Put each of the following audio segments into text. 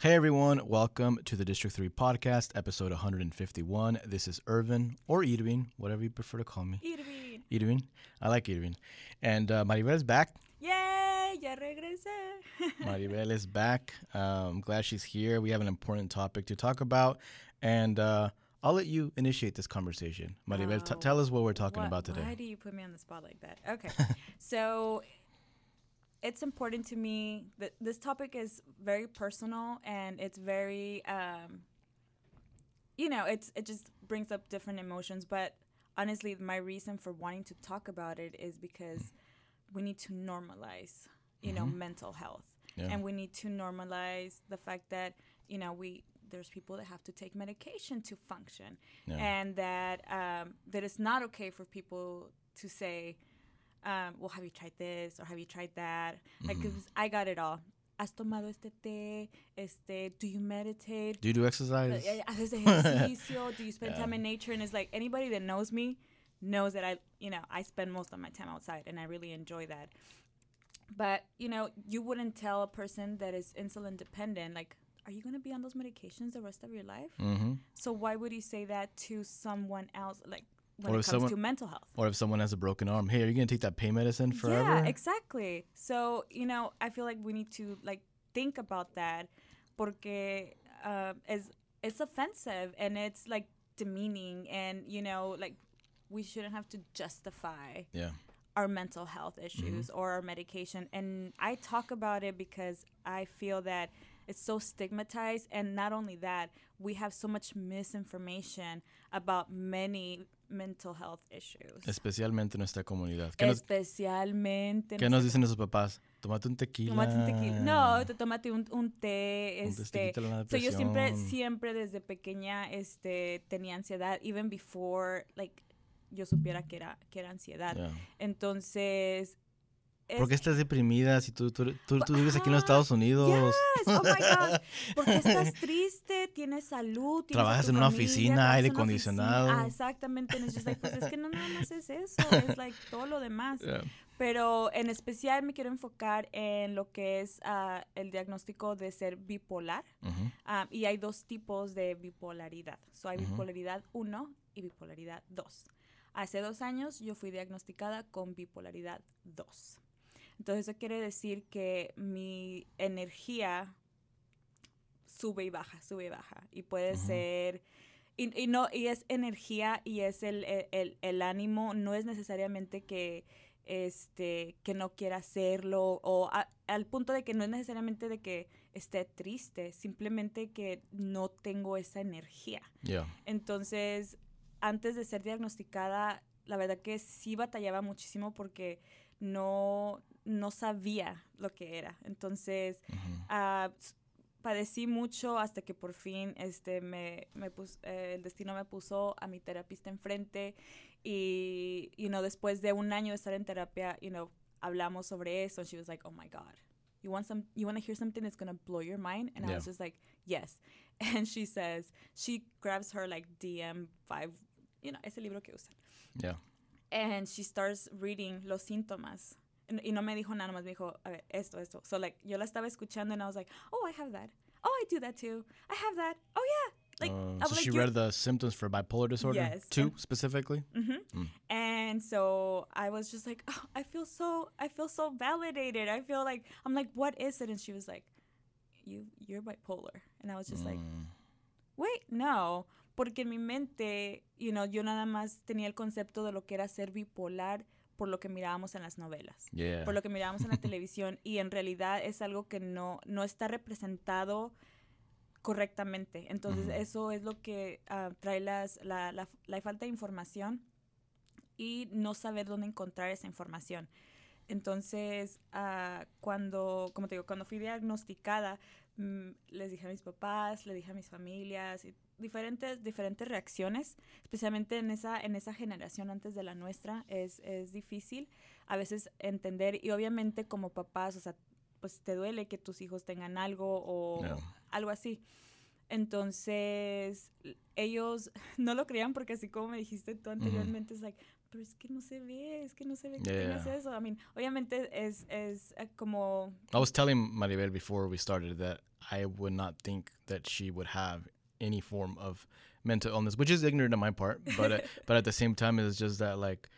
Hey everyone, welcome to the District 3 podcast, episode 151. This is Irvin or Edwin, whatever you prefer to call me. Irvin. Edwin. I like Irvin. And uh, Maribel is back. Yay, ya regresé. Maribel is back. I'm glad she's here. We have an important topic to talk about. And uh, I'll let you initiate this conversation. Maribel, t- Oh, tell us what we're talking What- about today. Why do you put me on the spot like that? Okay. so it's important to me that this topic is very personal and it's very um you know, it's it just brings up different emotions, but honestly my reason for wanting to talk about it is because we need to normalize, you know, mental health. Yeah. And we need to normalize the fact that, you know, we there's people that have to take medication to function Yeah. and that um, that it's not okay for people to say, um, "Well, have you tried this or have you tried that?" Like. 'cause I got it all. ¿Has tomado este té? Este, do you meditate? Do you do exercise? Eh, ¿Haces ejercicio? do you spend Yeah. time in nature? And it's like anybody that knows me knows that I, you know, I spend most of my time outside and I really enjoy that. But, you know, you wouldn't tell a person that is insulin dependent, like, are you going to be on those medications the rest of your life? Mm-hmm. So why would you say that to someone else, like when Or it if comes someone- to mental health? Or if someone has a broken arm, hey, are you going to take that pain medicine forever? Yeah, exactly. So you know, I feel like we need to like think about that, porque uh, it's it's offensive and it's like demeaning, and you know, like we shouldn't have to justify yeah. our mental health issues or our medication. And I talk about it because I feel that it's so stigmatized. And not only that, we have so much misinformation about many mental health issues. Especialmente en nuestra comunidad. ¿Qué nos, Especialmente. qué nos dicen nuestros papás? Tómate un tequila. Tómate un tequila. No, te tómate un, un té. Un Este, so yo siempre, siempre desde pequeña este, tenía ansiedad, even before, like, yo supiera que era, que era ansiedad. Yeah. Entonces. Es- ¿Por qué estás deprimida si tú, tú, tú, tú vives aquí en los Ajá, Estados Unidos? Yes, oh my gosh. Porque estás triste, tienes salud, tienes Trabajas en una familia, oficina, aire acondicionado. Ah, exactamente. Like, pues es que no nada más es eso, es like todo lo demás. Yeah. Pero en especial me quiero enfocar en lo que es ah, el diagnóstico de ser bipolar. Mhm. Ah, y hay dos tipos de bipolaridad. So, hay bipolaridad 1 y bipolaridad 2. Hace dos años yo fui diagnosticada con bipolaridad 2. Entonces eso quiere decir que mi energía sube y baja, sube y baja. Y puede ser... Y, y no, y es energía y es el, el- el- el ánimo, no es necesariamente que, este, que no quiera hacerlo o a- al punto de que no es necesariamente de que esté triste, simplemente que no tengo esa energía. Yeah. Entonces, antes de ser diagnosticada, la verdad que sí batallaba muchísimo porque no, no sabía lo que era. Entonces, Mhm. ah, s- padecí mucho hasta que por fin este, me, me pus- eh, el destino me puso a mi terapista enfrente y, you know, después de un año de estar en terapia, you know, hablamos sobre eso. And she was like, oh my God, you want, some, you want to hear something that's going to blow your mind? And I Yeah. was just like, yes. And she says, she grabs her like DM5, you know, ese libro que usan. Yeah. And she starts reading los síntomas. Y- no me dijo nada más, me dijo, a ver, esto, esto. So, like, yo la estaba escuchando and I was like, oh, I have that. Oh, I do that too. I have that. Oh, yeah. Like, Uh, so like, she read the symptoms for bipolar disorder Yes, too, and- specifically. Mhm. Mm. And so I was just like, oh, I feel so, I feel so validated. I feel like, I'm like, what is it? And she was like, you, you're bipolar. And I was just like, Mm. wait, no, porque en mi mente, you know, yo nada más tenía el concepto de lo que era ser bipolar por lo que mirábamos en las novelas, Yeah. por lo que mirábamos en la televisión y en realidad es algo que no, no está representado correctamente. Entonces Ujú. eso es lo que ah, trae las, la, la, la falta de información y no saber dónde encontrar esa información. Entonces, ah, cuando, como te digo, cuando fui diagnosticada, mm, les dije a mis papás, le dije a mis familias, y diferentes, diferentes reacciones, especialmente en esa, en esa generación antes de la nuestra, es, es difícil a veces entender y obviamente como papás, o sea, pues te duele que tus hijos tengan algo o Yeah. algo así. Entonces, ellos no lo creían porque así como me dijiste tú anteriormente, es like, pero es que no se ve, es que no se ve que Yeah. eso. I mean, obviamente es, es eh, como, I was telling Maribel before we started that I would not think that she would have any form of mental illness, which is ignorant on my part. But uh, but at the same time, it's just that like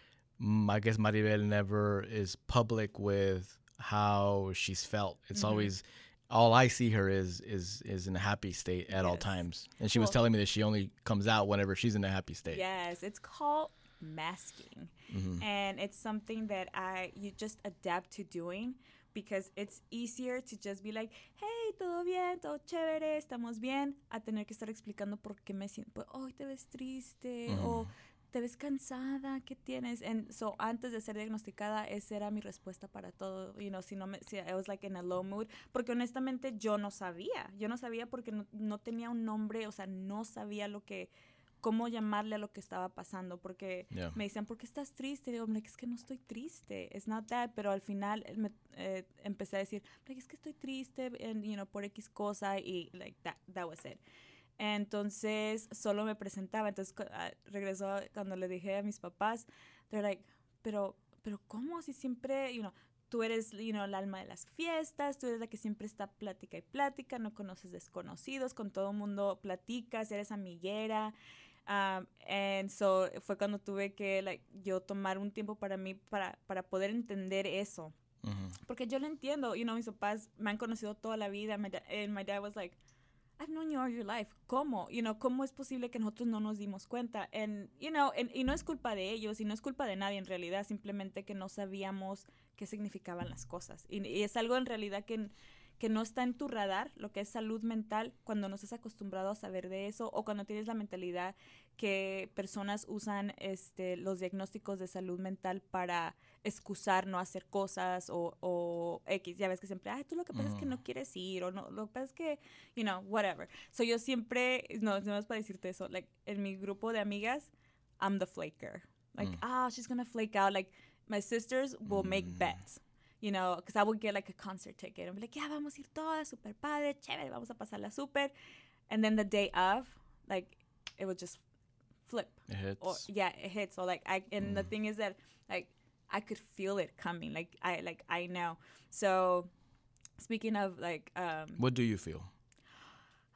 I guess Maribel never is public with how she's felt. It's Mhm. always all I see her is is is in a happy state at all times. And she was telling me that she only comes out whenever she's in a happy state. yes, it's called masking. Mhm. and it's something that I you just adapt to doing because it's easier to just be like, hey, todo bien, todo chévere, estamos bien, a tener que estar explicando por qué me siento, pues, hoy te ves triste o te ves cansada, ¿qué tienes? And so antes de ser diagnosticada, esa era mi respuesta para todo, you know, si no me, si I was like in a low mood, porque honestamente yo no sabía, yo no sabía porque no, no tenía un nombre, o sea, no sabía lo que, cómo llamarle a lo que estaba pasando, porque Yeah. me decían, ¿por qué estás triste? Digo, like, es que no estoy triste, it's not that, pero al final eh, me, eh, empecé a decir, es que estoy triste, and, you know, por X cosa, y like, that, that was it. Entonces, solo me presentaba, entonces ah, regresó cuando le dije a mis papás, they're like, pero, pero ¿cómo? Si siempre, you know, tú eres, you know, el alma de las fiestas, tú eres la que siempre está plática y plática, no conoces desconocidos, con todo el mundo platicas, eres amiguera. Um, and so fue cuando tuve que like, yo tomar un tiempo para mí para, para poder entender eso. Mhm. Porque yo lo entiendo, you know, mis papás me han conocido toda la vida, my da- and my dad was like, I've known you all your life. ¿Cómo? You know, ¿cómo es posible que nosotros no nos dimos cuenta? And, you know, and- y no es culpa de ellos y no es culpa de nadie en realidad, simplemente que no sabíamos qué significaban las cosas. Y, y es algo en realidad que, que no está en tu radar, lo que es salud mental, cuando no estás acostumbrado a saber de eso o cuando tienes la mentalidad que personas usan este, los diagnósticos de salud mental para excusar no hacer cosas o, o X. Ya ves que siempre, ay, tú lo que pasa es que no quieres ir o no, lo que pasa es que, you know, whatever. So yo siempre, no, no es para decirte eso, like, en mi grupo de amigas, I'm the flaker. Like, Mm. ah, she's gonna flake out. Like, my sisters will make Mm. bets. You know, because I would get like a concert ticket. And be like, yeah, vamos a ir todas, super padre, chévere, vamos a pasarla super. And then the day of, like, it would just flip It hits. or yeah it hits so like i and the Mm. thing is that like i could feel it coming like i like i know so speaking of like um what do you feel?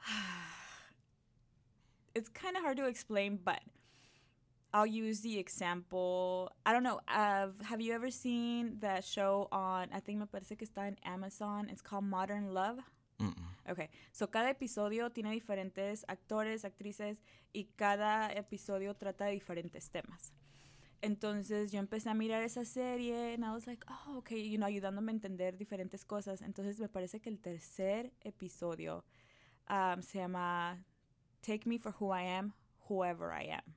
it's kind of hard to explain but i'll use the example i don't know have you ever seen that show on i think me parece que está en amazon it's called modern love Mm-mm. Ok, so cada episodio tiene diferentes actores, actrices y cada episodio trata de diferentes temas. Entonces yo empecé a mirar esa serie and I was like, oh, ok, you know, ayudándome a entender diferentes cosas. Entonces me parece que el tercer episodio um, se llama Take Me for Who I Am, Whoever I Am.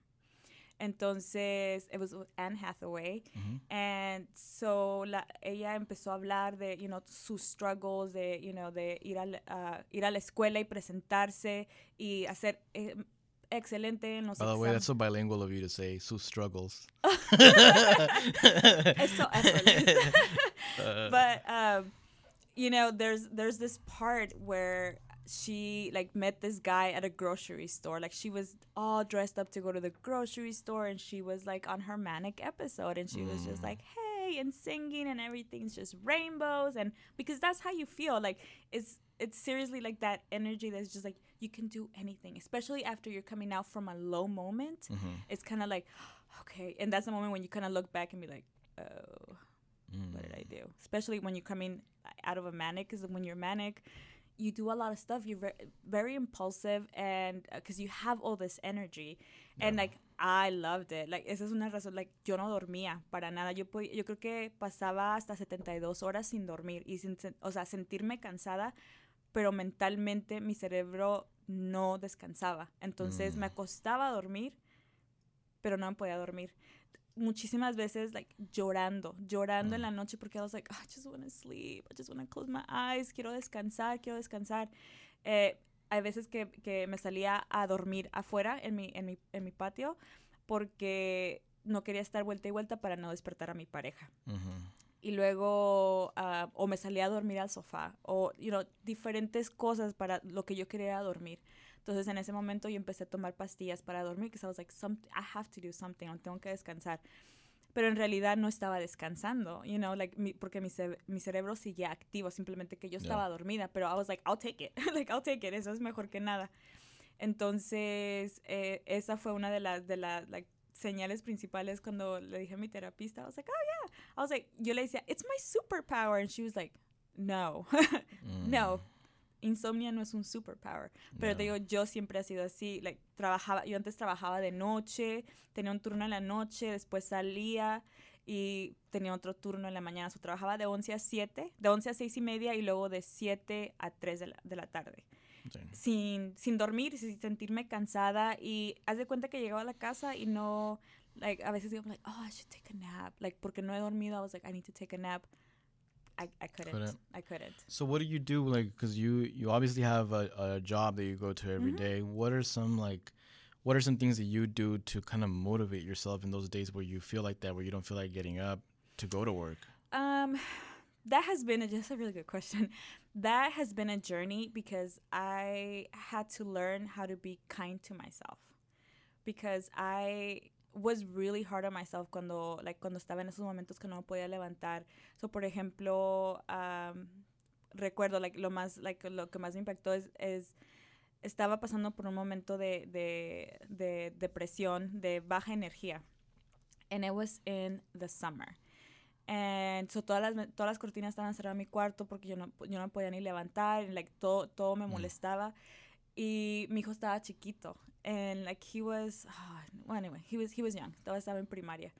Entonces, it was with Anne Hathaway. Mhm. And so la, ella empezó a hablar de, you know, sus struggles, de, you know, de ir a, la- a- ir a la escuela y presentarse y hacer eh, excelente en los By the way, that's so bilingual of you to say. Sus struggles. It's so effortless. Uh, but um, you know, there's there's this part where she like met this guy at a grocery store. Like she was all dressed up to go to the grocery store, and she was like on her manic episode, and she was just Mm. like, "Hey," and singing, and everything's just rainbows, and because that's how you feel. Like it's it's seriously like that energy that's just like you can do anything, especially after you're coming out from a low moment. mhm. It's kind of like, okay, and that's the moment when you kind of look back and be like, oh what did I Mm. do? Especially when you're coming out of a manic, because when you're manic, you do a lot of stuff. You're very, very impulsive, and because you have all this energy, and like I loved it. Like esa es una razón. Like yo no dormía para nada. Yo yo creo que pasaba hasta 72 horas sin dormir y sin, o sea, sentirme cansada, pero mentalmente mi cerebro no descansaba. Entonces me Mm. acostaba a dormir, pero no me podía dormir. Muchísimas veces, like, llorando, llorando en la noche porque I was like, I just want to sleep, I just want to close my eyes, quiero descansar, quiero descansar. Eh, hay veces que, que me salía a dormir afuera en mi, en, mi, en mi patio porque no quería estar vuelta y vuelta para no despertar a mi pareja y luego ah, o me salía a dormir al sofá o you know, diferentes cosas para lo que yo quería dormir. Entonces en ese momento yo empecé a tomar pastillas para dormir, que I was like, I have to do something, tengo que descansar. Pero en realidad no estaba descansando, you know, like, mi, porque mi, mi cerebro seguía activo, simplemente que yo estaba yeah. dormida, pero I was like, I'll take it, like, I'll take it, eso es mejor que nada. Entonces, eh, esa fue una de las, de las, like, señales principales cuando le dije a mi terapista. I was like, oh yeah. I was like, yo le decía, it's my superpower. And she was like, no, no. Insomnia no es un superpower. Pero te digo, yo siempre he sido así. Like, trabajaba, yo antes trabajaba de noche, tenía un turno en la noche, después salía y tenía otro turno en la mañana. So, trabajaba de 11 a 7, de 11 a 6 y media y luego de 7 a 3 de la, de la tarde sin, sin dormir, sin sentirme cansada. Y haz de cuenta que llegaba a la casa y no, like, a veces digo, like, oh, I should take a nap. Like, porque no he dormido, I was like, I need to take a nap. I, I couldn't. couldn't. I couldn't. So what do you do like cuz you you obviously have a, a job that you go to every mm -hmm. day. What are some like what are some things that you do to kind of motivate yourself in those days where you feel like that where you don't feel like getting up to go to work? Um that has been a, just a really good question. That has been a journey because I had to learn how to be kind to myself because I was really hard on myself cuando like cuando estaba en esos momentos que no me podía levantar. So por ejemplo, um, recuerdo like lo más like lo que más me impactó es, es estaba pasando por un momento de, de, de depresión, de baja energía. And it was in the summer. And so todas las, todas las cortinas estaban cerradas en mi cuarto porque yo no, yo no podía ni levantar, like, todo, todo me mm. molestaba. Y mi hijo estaba chiquito. And like he was, oh, well, anyway, he was, he was young, todavía estaba en primaria.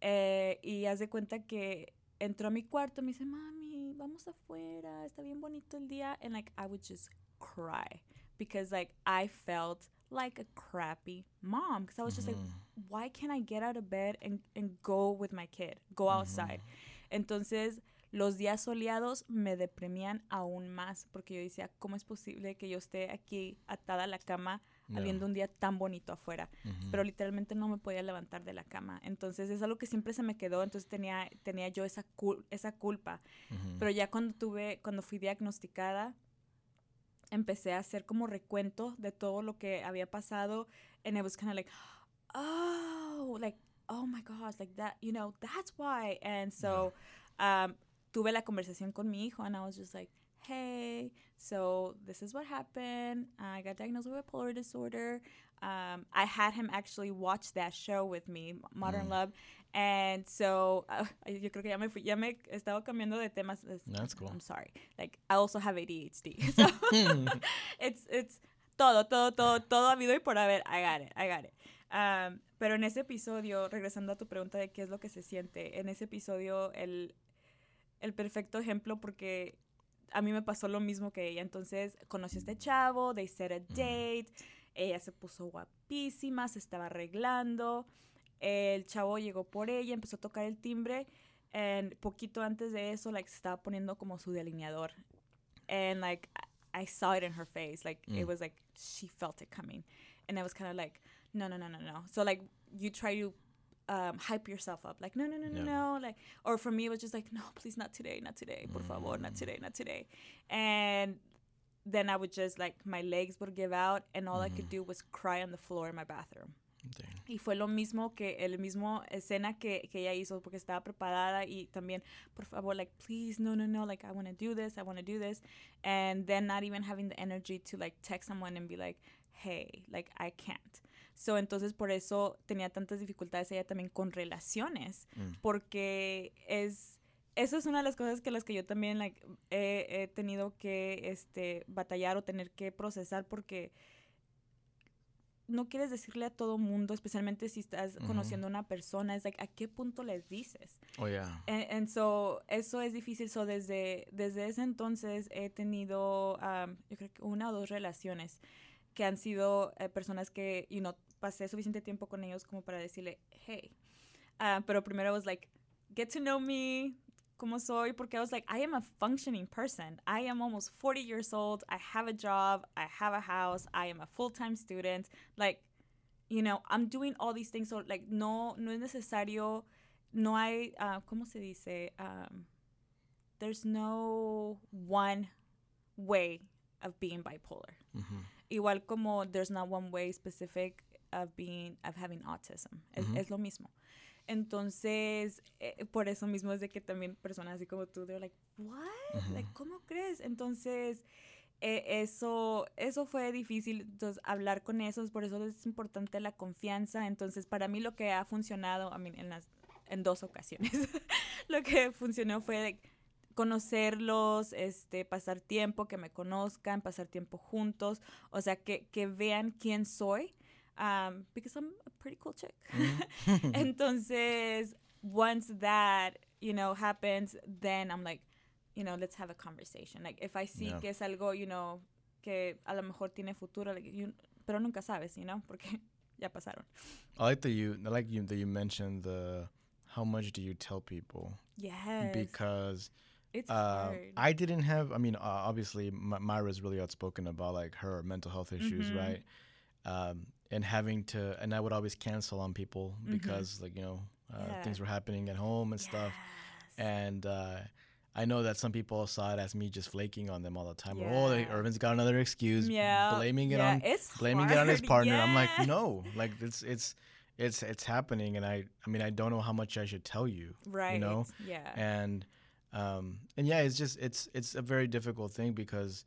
Eh, y haz de cuenta que entró a mi cuarto me dice, mami, vamos afuera, está bien bonito el día. And like I would just cry because like I felt like a crappy mom because I was just mm-hmm. like, why can't I get out of bed and, and go with my kid, go mm-hmm. outside? Mm-hmm. Entonces, los días soleados me deprimían aún más porque yo decía, ¿cómo es posible que yo esté aquí atada a la cama yeah. habiendo un día tan bonito afuera? Mm-hmm. Pero literalmente no me podía levantar de la cama. Entonces, es algo que siempre se me quedó, entonces tenía, tenía yo esa, cul esa culpa. Mm-hmm. Pero ya cuando tuve, cuando fui diagnosticada, empecé a hacer como recuento de todo lo que había pasado and it was kind of like oh like oh my gosh like that you know that's why and so um, tuve la conversación con mi hijo and I was just like hey so this is what happened I got diagnosed with bipolar disorder um, I had him actually watch that show with me Modern mm. Love and so, uh, yo creo que ya me fui, ya me he estado cambiando de temas. That's cool. I'm sorry. Like, I also have ADHD. So, it's, it's todo, todo, todo, todo habido y por haber. I got it, I got it. Um, pero en ese episodio, regresando a tu pregunta de qué es lo que se siente, en ese episodio, el, el perfecto ejemplo, porque a mí me pasó lo mismo que ella. Entonces, conocí a este chavo, they set a date, ella se puso guapísima, se estaba arreglando el chavo llegó por ella, empezó a tocar el timbre, y poquito antes de eso, like, se estaba poniendo como su delineador. And, like, I saw it in her face. Like, it mm. was like, she felt it coming. And I was kind of like, no, no, no, no, no. So, like, you try to um, hype yourself up. Like, no, no, no, no, no. Like, or for me, it was just like, no, please, not today, not today. Por favor, not today, not today. And then I would just, like, my legs would give out, and all I could mm-hmm. do was cry on the floor in my bathroom. Y fue lo mismo que el mismo escena que, que, ella hizo porque estaba preparada y también, por favor, like, please, no, no, no, like, I want to do this, I want to do this. And then not even having the energy to, like, text someone and be like, hey, like, I can't. So, entonces por eso tenía tantas dificultades ella también con relaciones, mm. porque es eso es una de las cosas que las que yo también like, he, he, tenido que este, batallar o tener que procesar porque no quieres decirle a todo mundo, especialmente si estás conociendo a una persona, es like, ¿a qué punto les dices? Oh, yeah. And, so, eso es difícil. So, desde, desde ese entonces he tenido, um, yo creo que una o dos relaciones que han sido eh, personas que, you know, pasé suficiente tiempo con ellos como para decirle, hey. Uh, pero primero was like, get to know me, como soy porque I was like, I am a functioning person. I am almost 40 years old. I have a job. I have a house. I am a full-time student. Like, you know, I'm doing all these things. So, like, no, no es necesario, no hay, uh, ¿cómo se dice? Um, there's no one way of being bipolar. Igual como there's not one way specific of being, of having autism. Es, Ujú. es lo mismo. Entonces, eh, por eso mismo es de que también personas así como tú, they're like, what? Ujú. Like, ¿cómo crees? Entonces, eh, eso, eso fue difícil, entonces, hablar con esos, por eso es importante la confianza. Entonces, para mí lo que ha funcionado, I mean, en, las, en dos ocasiones, lo que funcionó fue like, conocerlos, este, pasar tiempo, que me conozcan, pasar tiempo juntos, o sea, que, que vean quién soy, um, because I'm a pretty cool chick. Mm-hmm. Entonces, once that, you know, happens, then I'm like, you know, let's have a conversation. Like, if I see Yeah. que es algo, you know, que a lo mejor tiene futuro, like, you- pero nunca sabes, you know, porque ya pasaron. I like that you I like you that you mentioned the how much do you tell people Yes. because it's uh, hard. I didn't have. I mean, uh, obviously, My- Mayra's really outspoken about like her mental health issues, Mhm. right? Um, and having to, and I would always cancel on people Mhm. because, like, you know, uh, Yeah. things were happening at home and stuff. And uh, I know that some people saw it as me just flaking on them all the time. Oh, Yeah. Irvin's got another excuse, yeah, blaming it yeah, on it's blaming it on his hard, partner. I'm like, no, like it's it's it's it's happening, and I I mean I don't know how much I should tell you, right? You know, yeah, and um and yeah, it's just it's it's a very difficult thing because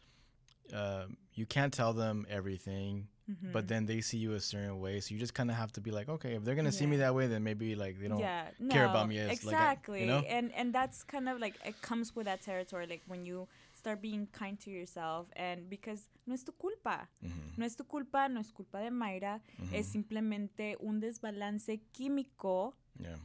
um you can't tell them everything, but Mhm. then they see you a certain way, so you just kind of have to be like, okay, if they're gonna see me that way, then maybe like they don't. yeah, care about me as, like, I- exactly, you know? and and that's kind of like it comes with that territory, like when you start being kind to yourself, and because no es tu culpa, Mhm, no es tu culpa, no es culpa de Mayra, es mhm, simplemente un desbalance químico yeah.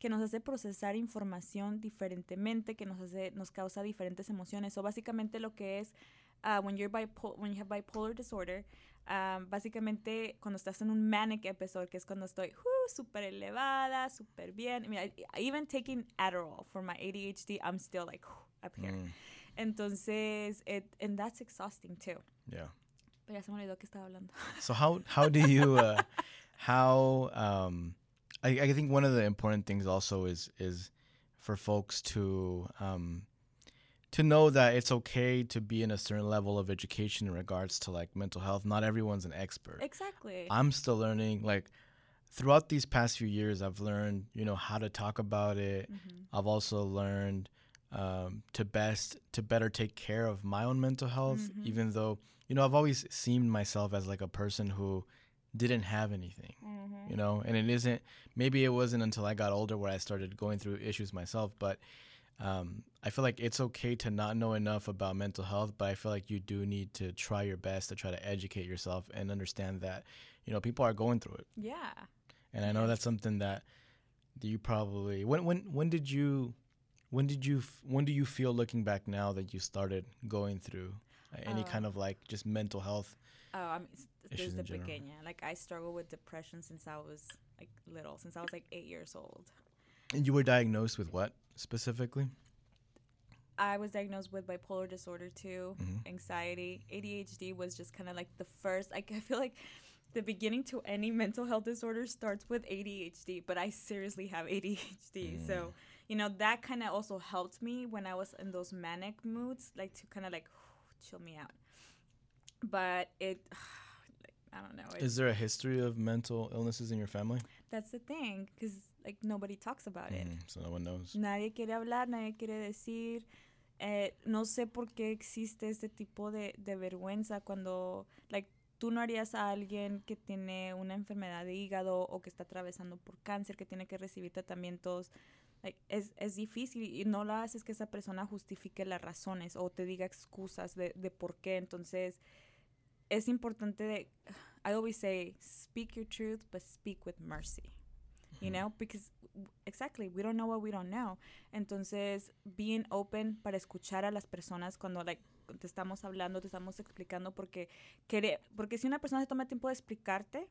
que nos hace procesar información diferentemente, que nos hace, nos causa diferentes emociones. O básicamente lo que es ah, when you're bipolar, when you have bipolar disorder, ah, básicamente cuando estás en un manic episode, que es cuando estoy uh, súper elevada, súper bien. I mean, I- even taking Adderall for my ADHD, I'm still like uh, up here. Mm, Entonces, it, and that's exhausting too. yeah. Pero ya se me olvidó que estaba hablando. So how how do you uh, how um I, I think one of the important things also is is for folks to um to know that it's okay to be in a certain level of education in regards to like mental health. Not everyone's an expert. Exactly. I'm still learning like throughout these past few years I've learned, you know, how to talk about it. Mhm. I've also learned um, to best to better take care of my own mental health, Mhm. even though you know I've always seen myself as like a person who didn't have anything, Mhm. you know, and it isn't. Maybe it wasn't until I got older where I started going through issues myself, but. Um, I feel like it's okay to not know enough about mental health, but I feel like you do need to try your best to try to educate yourself and understand that, you know, people are going through it. Yeah. And I know that's something that you probably when when when did you when did you when do you feel looking back now that you started going through uh, any Oh. kind of like just mental health? Oh, I mean, s- Issues desde in general. pequeña. Like I struggled with depression since I was like little, since I was like eight years old. And you were diagnosed with what specifically? I was diagnosed with bipolar disorder too, Mhm. anxiety, ADHD was just kind of like the first. Like I feel like the beginning to any mental health disorder starts with ADHD, but I seriously have ADHD. So, you know, that kind of also helped me when I was in those manic moods, like to kind of like chill me out. But it, I don't know. Is there a history of mental illnesses in your family? that's the thing, because like nobody talks about it. Mhm, So no one knows. Nadie quiere hablar, nadie quiere decir. Eh, no sé por qué existe este tipo de, de vergüenza cuando, like, tú no harías a alguien que tiene una enfermedad de hígado o que está atravesando por cáncer, que tiene que recibir tratamientos. Like, es, es difícil y no lo haces que esa persona justifique las razones o te diga excusas de, de por qué. Entonces, es importante de, I always say, speak your truth, but speak with mercy. You know, because exactly, we don't know what we don't know. Entonces, being open para escuchar a las personas cuando like, te estamos hablando, te estamos explicando, porque, quere- porque si una persona se toma tiempo de explicarte,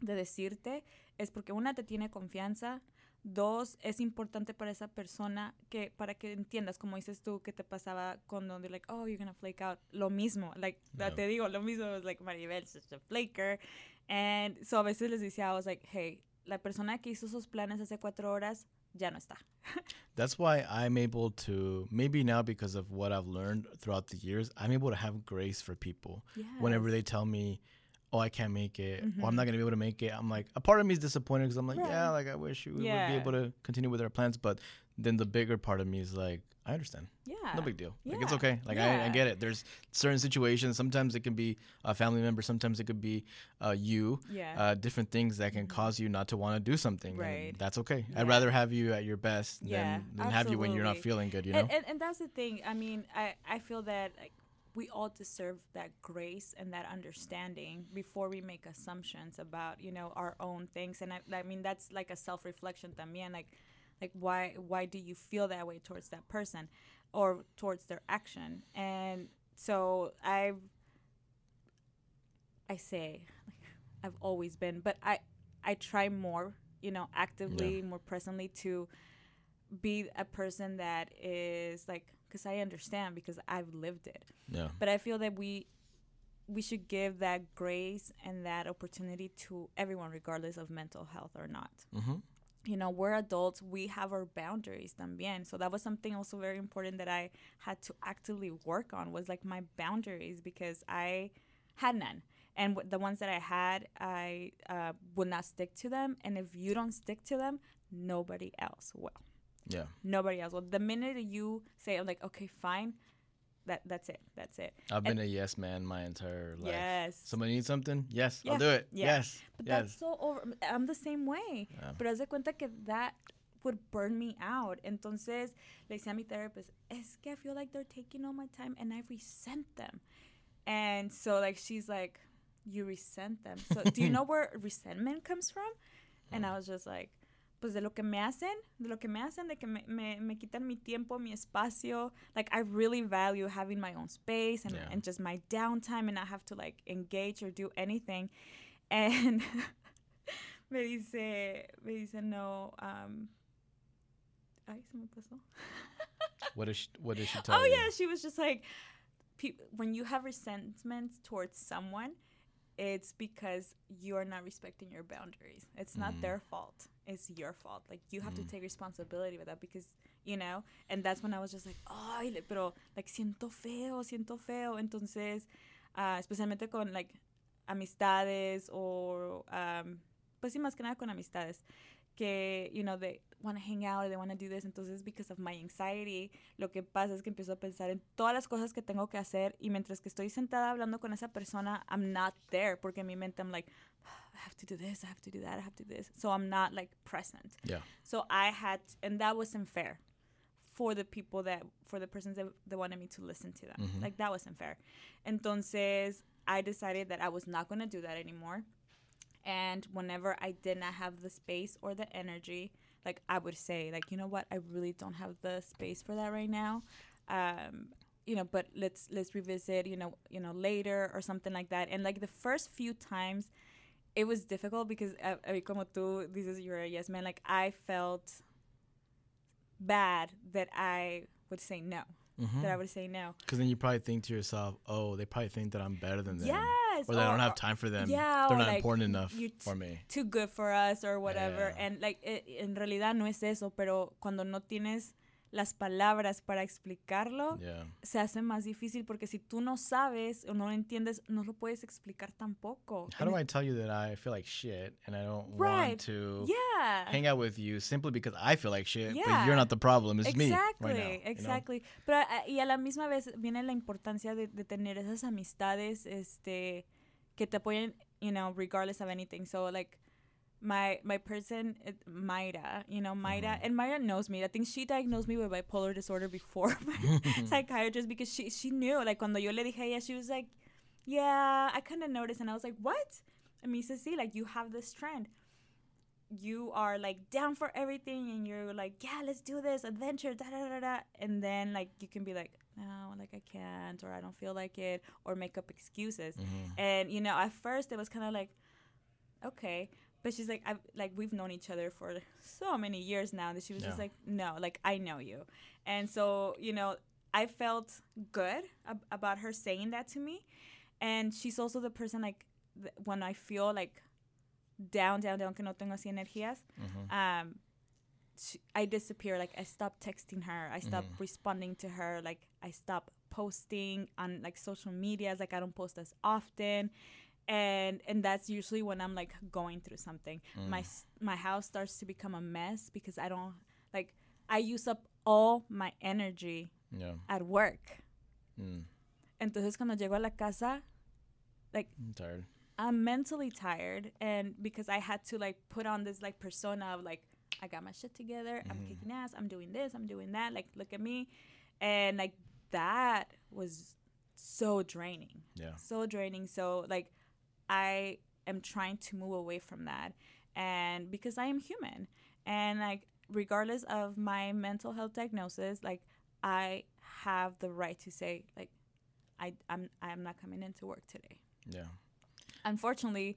de decirte, es porque una te tiene confianza, dos, es importante para esa persona que para que entiendas, como dices tú, que te pasaba cuando they're like, oh, you're gonna flake out, lo mismo, like, te digo, lo mismo, was like, Maribel's just a flaker, and so a veces les decía, I was like, hey, la persona que hizo esos planes hace cuatro horas ya no está. That's why I'm able to maybe now because of what I've learned throughout the years, I'm able to have grace for people. Whenever they tell me, "Oh, I can't make it," or "I'm not mm-hmm. gonna be able to make it," I'm like, a part of me is disappointed because I'm like, Right. yeah, like I wish we would be able to continue with our plans, but then the bigger part of me is like, I understand. Yeah. No big deal. Like it's Yeah. okay. Like I, I get it. There's certain situations. Sometimes it can be a family member. Sometimes it could be uh, you. Yeah. Uh, different things that can cause you not to want to do something. Right. And that's okay. Yeah. I'd rather have you at your best Yeah, than, than have you when you're not feeling good. You know. and, and, and that's the thing. I mean, I, I feel that like we all deserve that grace and that understanding before we make assumptions about you know our own things. And I, I mean that's like a self reflection también. Like like why why do you feel that way towards that person or towards their action? And so I've I say like I've always been, but I I try more, you know, actively, more presently to be a person that is like because I understand because I've lived it. yeah. But I feel that we we should give that grace and that opportunity to everyone regardless of mental health or not. Mm-hmm. You know, we're adults, we have our boundaries también. So that was something also very important that I had to actively work on was like my boundaries because I had none. And w- the ones that I had, I uh, would not stick to them. And if you don't stick to them, nobody else will Yeah. nobody else. will the minute you say, "I'm like, okay, fine," that that's it. That's it. I've And- been a yes man my entire life. Yes. Somebody needs something? Yes, Yeah. I'll do it. Yeah. Yes. But yes. that's so over. I'm the same way. Yeah. Pero haz de cuenta que that would burn me out. Entonces le decía a mi therapist, es que I feel like they're taking all my time and I resent them. And so like she's like, you resent them. So do you know where resentment comes from? And I was just like, pues de lo que me hacen, de lo que me hacen, de que me, me, me quitan mi tiempo, mi espacio. Like I really value having my own space and, Yeah. and just my downtime and not have to like engage or do anything. And me dice, me dice, no, um, ay, se me pasó. What is she, what did she tell Oh you? yeah, she was just like, pe- when you have resentment towards someone, it's because you are not respecting your boundaries. It's not Mm. their fault. It's your fault. Like you have to Mm. take responsibility with that because you know. And that's when I was just like, ay, pero like siento feo, siento feo. Entonces, ah, especialmente con like amistades o um, pues sí más que nada con amistades que you know they want to hang out they want to do this entonces because of my anxiety lo que pasa es que empiezo a pensar en todas las cosas que tengo que hacer y mientras que estoy sentada hablando con esa persona I'm not there porque en mi mente I'm like I have to do this I have to do that I have to do this so I'm not like present Yeah. so I had and that wasn't fair for the people that for the persons that, that wanted me to listen to them Mhm. like that wasn't fair entonces I decided that I was not going to do that anymore and whenever I did not have the space or the energy, like I would say, like, you know what, I really don't have the space for that right now. Um, you know, but let's let's revisit, you know, you know, later or something like that. And like the first few times it was difficult because uh, como tú dices you're a yes man, like I felt bad that I would say no. That I would say no. Because then you probably think to yourself, oh, they probably think that I'm better than them. Yes. Or that I don't have time for them. yeah, They're not like, important enough t- for me. too good for us or whatever. Yeah. And like eh, en realidad no es eso, pero cuando no tienes las palabras para explicarlo, Yeah. se hace más difícil porque si tú no sabes o no lo entiendes, no lo puedes explicar tampoco. How do I tell you that I feel like shit and I don't Right. want to Yeah. hang out with you simply because I feel like shit, but Yeah. you're not the problem. It's me exactly, right now. you know? exactly. Pero ah, y a la misma vez viene la importancia de, de tener esas amistades, este, que te apoyen, you know, regardless of anything. So like my my person, it, Mayra, you know, Mayra, and Mayra knows me. I think she diagnosed me with bipolar disorder before my psychiatrist because she she knew. Like cuando yo le dije ella, she was like, yeah, I kind of noticed, and I was like, what? And me says, see, like you have this trend you are like down for everything and you're like yeah let's do this adventure da da da da and then like you can be like no like i can't or i don't feel like it or make up excuses Mhm. and you know at first it was kind of like okay but she's like i've like we've known each other for so many years now that she was just like no like i know you and so you know i felt good ab- about her saying that to me and she's also the person like th- when i feel like down, down, down, que no tengo así energías, Mhm. um, she, I disappear. Like I stop texting her. I stop Mhm. responding to her. Like I stop posting on like social medias. Like I don't post as often, and and that's usually when I'm like going through something. My Mm. s- my house starts to become a mess because I don't like I use up all my energy Yeah. at work. Mm. Entonces cuando llego a la casa, like I'm tired. I'm mentally tired and because I had to like put on this like persona of like I got my shit together, I'm Mhm. kicking ass, I'm doing this, I'm doing that, like look at me. And like that was so draining. Yeah. So draining. So like I am trying to move away from that and because I am human and like regardless of my mental health diagnosis, like I have the right to say like I I'm I'm not coming into work today Yeah. unfortunately,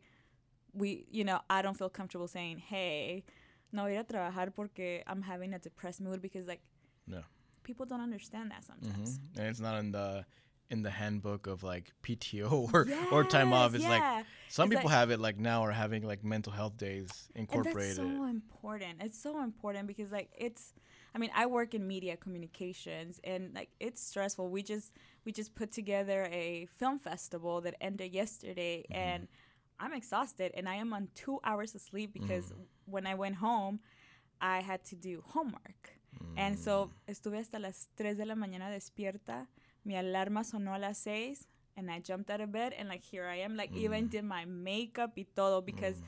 we, you know, I don't feel comfortable saying, hey, no voy a ir a trabajar porque I'm having a depressed mood because, like, Yeah. people don't understand that sometimes. hmm And it's not in the in the handbook of like PTO or or time off. Yes, It's like some It's people like- have it like now are having like mental health days incorporated. and that's so important. It's so important because, like, it's, I mean, I work in media communications and, like, it's stressful. We just, we just put together a film festival that ended yesterday Mhm. and I'm exhausted and I am on two hours of sleep because Mm. when I went home, I had to do homework. And so estuve hasta las 3 de la mañana despierta. Mi alarma sonó a las 6 and I jumped out of bed and like here I am like even Mm. did my makeup y todo because Mm.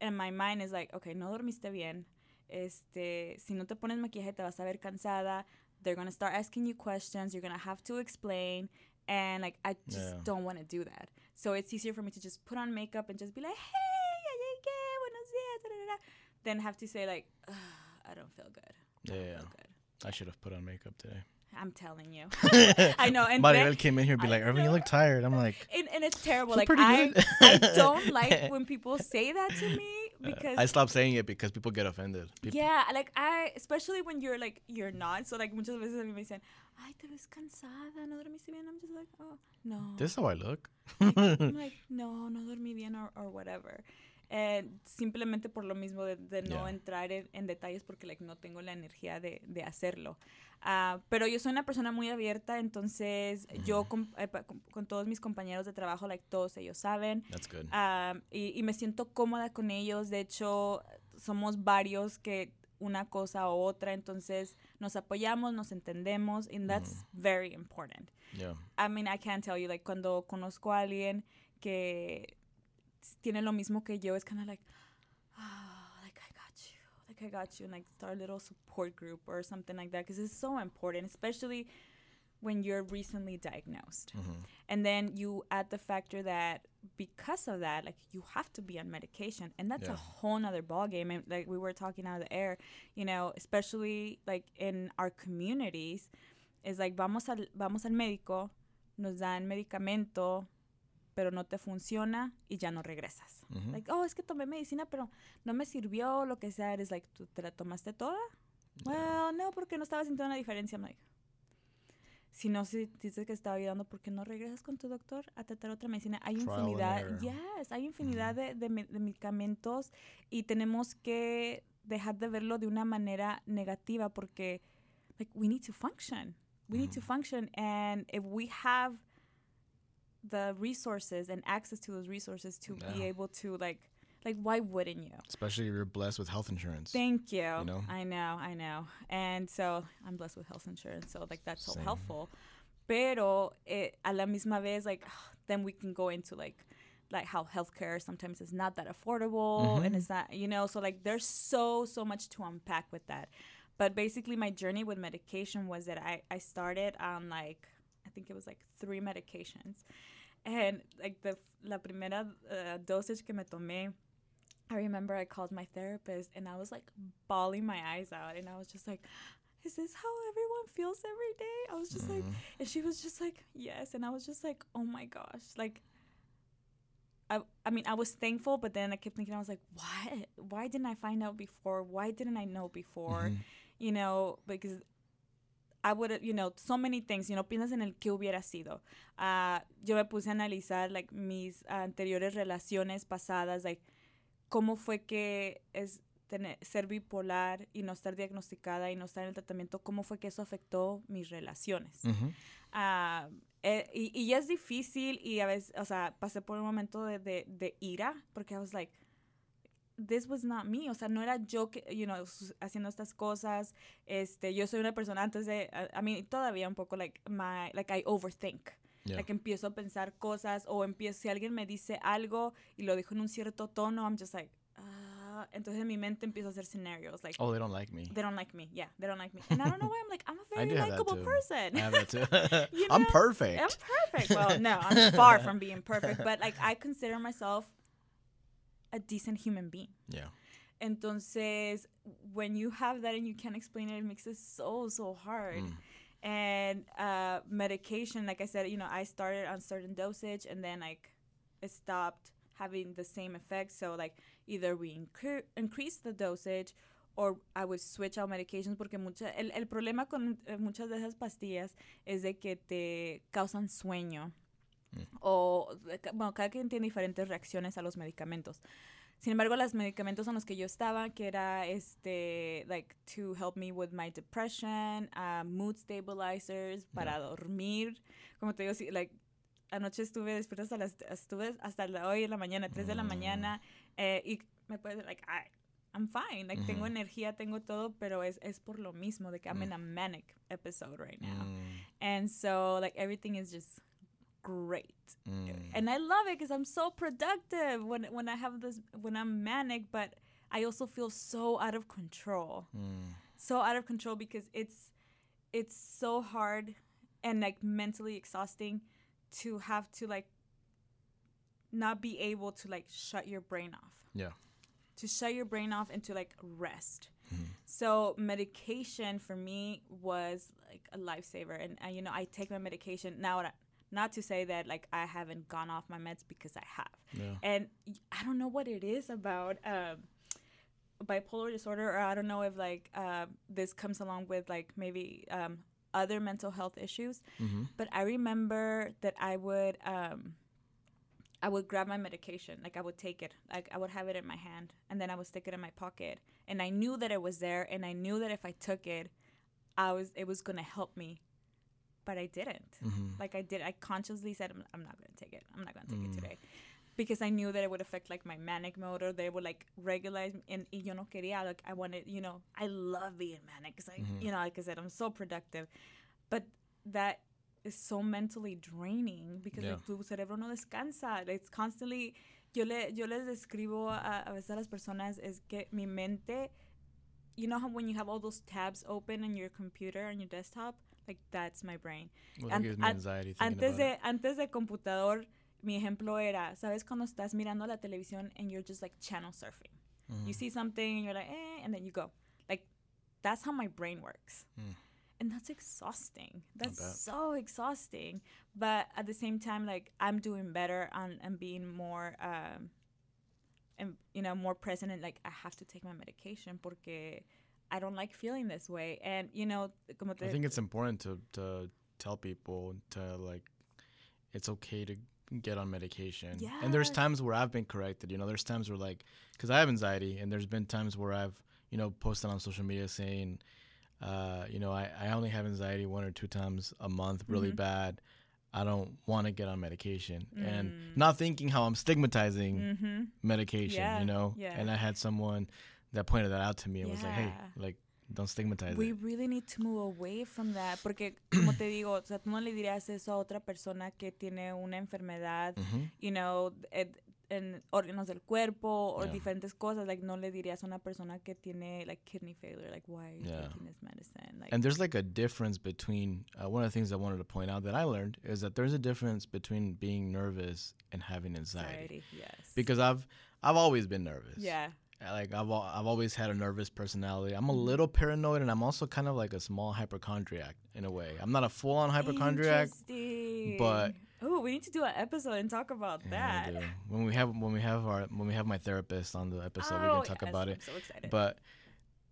and my mind is like, okay, no dormiste bien. Este, si no te pones maquillaje te vas a ver cansada. They're going to start asking you questions. You're going to have to explain and like I just Yeah. don't want to do that. So it's easier for me to just put on makeup and just be like, "Hey, ya llegué. Buenos días." da, da, da," Than have to say like, I don't feel good. I yeah. feel good. I should have put on makeup today. I'm telling you. I know. And Maribel then, came in here and be I like, Irvin, you look tired. I'm like, and, and it's terrible. Like pretty I, good." I don't like when people say that to me Uh, because I stopped saying it because people get offended. People, yeah, like I, especially when you're like you're not. So like muchas veces me dicen, ay, te ves cansada, no dormiste bien. I'm just like, oh no. This is how I look. I'm like, no, no dormí bien or, or whatever. And simplemente por lo mismo de, de no Yeah. entrar en, en detalles porque like, no tengo la energía de, de hacerlo. Ah, pero yo soy una persona muy abierta, entonces yo con, eh, con, con todos mis compañeros de trabajo, like, todos ellos saben. That's good. Ah, y, y me siento cómoda con ellos. De hecho, somos varios que una cosa u otra, entonces nos apoyamos, nos entendemos, and that's very important. Yeah. I mean, I can't tell you, like, cuando conozco a alguien que tiene lo mismo que yo, es kind of like, ah, like, I got you, like, I got you, and like, start a little support group or something like that, because it's so important, especially when you're recently diagnosed. Mhm. And then you add the factor that because of that, like, you have to be on medication, and that's a Yeah. whole nother ballgame. And like we were talking out of the air, you know, especially like in our communities, is like vamos al vamos al médico, nos dan medicamento, pero no te funciona y ya no regresas. Mhm. Like, oh, es que tomé medicina, pero no me sirvió, lo que sea. Es like, ¿tú te la tomaste toda? Well, no, porque no estaba sintiendo una diferencia. I'm like, si no si dices que estaba ayudando, ¿por qué no regresas con tu doctor a tratar otra medicina? Hay Trial infinidad, yes, hay infinidad de, de me- de medicamentos y tenemos que dejar de verlo de una manera negativa porque, like, we need to function. We need to function, and if we have the resources and access to those resources to be able to, like, like, why wouldn't you? Especially if you're blessed with health insurance. Thank you. know? I know, I know. And so I'm blessed with health insurance, so like that's so helpful. Pero eh, a la misma vez, like then we can go into like like how healthcare sometimes is not that affordable and Mhm. it's not you know so like there's so so much to unpack with that but basically my journey with medication was that i i started on like i think it was like three medications and like the la primera uh, dosage que me tomé I remember I called my therapist and I was like bawling my eyes out and I was just like, is this how everyone feels every day? I was just like, Mhm. and she was just like, yes. And I was just like, oh my gosh. Like, I, I mean, I was thankful, but then I kept thinking, I was like, why? Why didn't I find out before? Why didn't I know before? Mhm. You know, because I would, you know, so many things, you know, piensas en el que hubiera sido. Ah, yo me puse a analizar, like, mis anteriores relaciones pasadas, like, cómo fue que es tener, ser bipolar y no estar diagnosticada y no estar en el tratamiento, cómo fue que eso afectó mis relaciones. Mm-hmm. Ah, eh, y, y es difícil y a veces, o sea, pasé por un momento de, de, de ira porque I was like, this was not me, o sea, no era yo que, you know, haciendo estas cosas, este, yo soy una persona antes de, a, a mí todavía un poco, like, my, like, I overthink, Yeah. like, empiezo a pensar cosas, o empiezo, si alguien me dice algo y lo dijo en un cierto tono, I'm just like, ah, entonces en mi mente empiezo a hacer scenarios, like, oh, they don't like me. they don't like me, yeah, they don't like me, and I don't know why, I'm like, I'm a very likable person. I have that too. You I'm perfect. I'm perfect. Well, no, I'm far from being perfect, but like I consider myself a decent human being. yeah. Entonces, when you have that and you can't explain it, it makes it so so hard. Mm. And uh, medication, like I said, you know, I started on certain dosage and then like it stopped having the same effect. So like either we incre- increase the dosage or I would switch out medications porque mucha, el, el problema con eh, muchas de esas pastillas es de que te causan sueño. Mm. O, bueno, cada quien tiene diferentes reacciones a los medicamentos. Sin embargo, los medicamentos en los que yo estaba, que era este, like, to help me with my depression, uh, mood stabilizers, para dormir. Como te digo, sí, like, anoche estuve despierta hasta las, estuve hasta la- hoy en la mañana, 3 de la Mm. mañana, eh, y me puede, like, I, I'm fine, like, tengo Ujú. energía, tengo todo, pero es, es por lo mismo, de que I'm in a manic episode right now. Mm, And so, like, everything is just great mm. and I love it because I'm so productive when when I have this when I'm manic, but I also feel so out of control, Mm. so out of control because it's it's so hard and like mentally exhausting to have to like not be able to like shut your brain off Yeah. to shut your brain off and to like rest. Mhm. So medication for me was like a lifesaver, and, and you know I take my medication now. Not to say that like I haven't gone off my meds because I have, Yeah. and I don't know what it is about um, bipolar disorder, or I don't know if like uh, this comes along with like maybe um, other mental health issues. Mm-hmm. But I remember that I would um I would grab my medication, like I would take it, like I would have it in my hand and then I would stick it in my pocket. And I knew that it was there and I knew that if I took it, I was it was going to help me. But I didn't. Mm-hmm. Like I did I consciously said I'm, I'm not going to take it. I'm not going to take Mm. it today. Because I knew that it would affect like my manic mode or they would like regularize me. and y yo no quería like I wanted, you know, I love being manic cuz I Mhm. you know, like I said I'm so productive. But that is so mentally draining because Yeah. like, tu cerebro no descansa. It's constantly. Yo, le, yo les describo a, a veces a las personas es que mi mente, you know how when you have all those tabs open in your computer on your desktop, like that's my brain. Well, gives me anxiety Antes de, antes de computador, mi ejemplo era, ¿sabes cuando estás mirando la televisión and you're just like channel surfing? Mhm. You see something and you're like, eh, and then you go. Like, that's how my brain works. Mm. And that's exhausting. That's so exhausting. But at the same time, like, I'm doing better on and being more, um, and, you know, more present and like, I have to take my medication porque I don't like feeling this way. And, you know, como te, I think it's important to to tell people to like it's okay to get on medication. Yeah. And there's times where I've been corrected. You know, there's times where like because I have anxiety, and there's been times where I've you know posted on social media saying, uh, you know, I I only have anxiety one or two times a month, really Mhm. bad. I don't want to get on medication, and Mm. not thinking how I'm stigmatizing mm-hmm. medication. Yeah, You know, yeah. and I had someone that pointed that out to me and was like, hey, like don't stigmatize We it. really need to move away from that. Porque, como te digo, o sea, tú no le dirías eso a otra persona que tiene una enfermedad, Mhm. you know, ed- en órganos del cuerpo o Yeah. diferentes cosas. Like, no le dirías a una persona que tiene, like, kidney failure. Like, why are you Yeah. taking this medicine? Like, And there's like a difference between uh, one of the things I wanted to point out that I learned is that there's a difference between being nervous and having anxiety. anxiety. Yes. Because I've I've always been nervous. yeah. Like I've I've always had a nervous personality. I'm a little paranoid and I'm also kind of like a small hypochondriac in a way. I'm not a full on hypochondriac. But- oh, we need to do an episode and talk about Yeah, that. When we have when we have our when we have my therapist on the episode, we Oh, can talk yes, about I'm it. so excited. but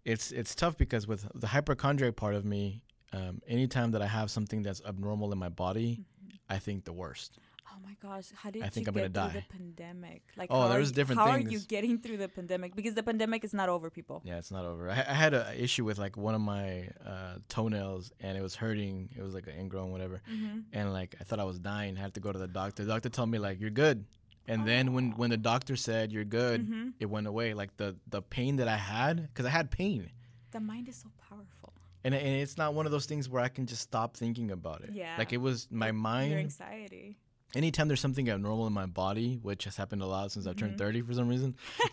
it's it's tough because with the hypochondriac part of me, um, anytime that I have something that's abnormal in my body, Mhm. I think the worst. Oh my gosh, how did I think you I'm gonna get through die. the pandemic? Like, Oh, how there are was you- different How are you getting through the pandemic? Because the pandemic is not over, people. Yeah, it's not over. I, I had an issue with like one of my uh, toenails, and it was hurting. It was like an ingrown, whatever. Mm-hmm. And like I thought I was dying. I had to go to the doctor. The doctor told me like you're good. And then when when the doctor said you're good, Mm-hmm. it went away. Like the the pain that I had, because I had pain, The mind is so powerful. and and it's not one of those things where I can just stop thinking about it. Yeah. Like it was my mind. Your anxiety. Anytime there's something abnormal in my body, which has happened a lot since I've turned Mhm. 30 for some reason.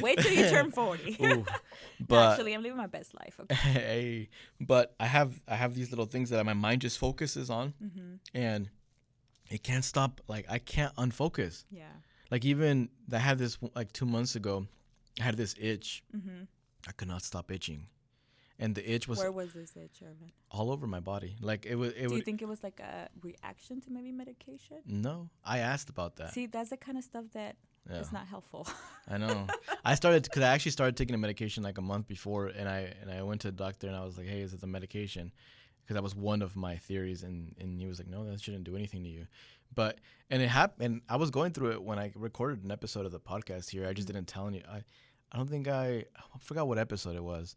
Wait till you turn 40. Ooh, No, but actually, I'm living my best life. Okay. hey, but I have I have these little things that my mind just focuses on, Mm-hmm. and it can't stop. Like I can't unfocus. Yeah. Like even I had this like two months ago, I had this itch. Mm-hmm. I could not stop itching, and the itch was Where was this itch, Irvin? all over my body. Like it was. It Do you think it was like a reaction to maybe medication? no, I asked about that. See, that's the kind of stuff that yeah, is not helpful. I know. I started because I actually started taking a medication like a month before, and I and I went to the doctor and I was like, "Hey, is it the medication?" Because that was one of my theories, and and he was like, "No, that shouldn't do anything to you." But and it happened. And I was going through it when I recorded an episode of the podcast here. I just Mhm. didn't tell any. I I don't think I I forgot what episode it was.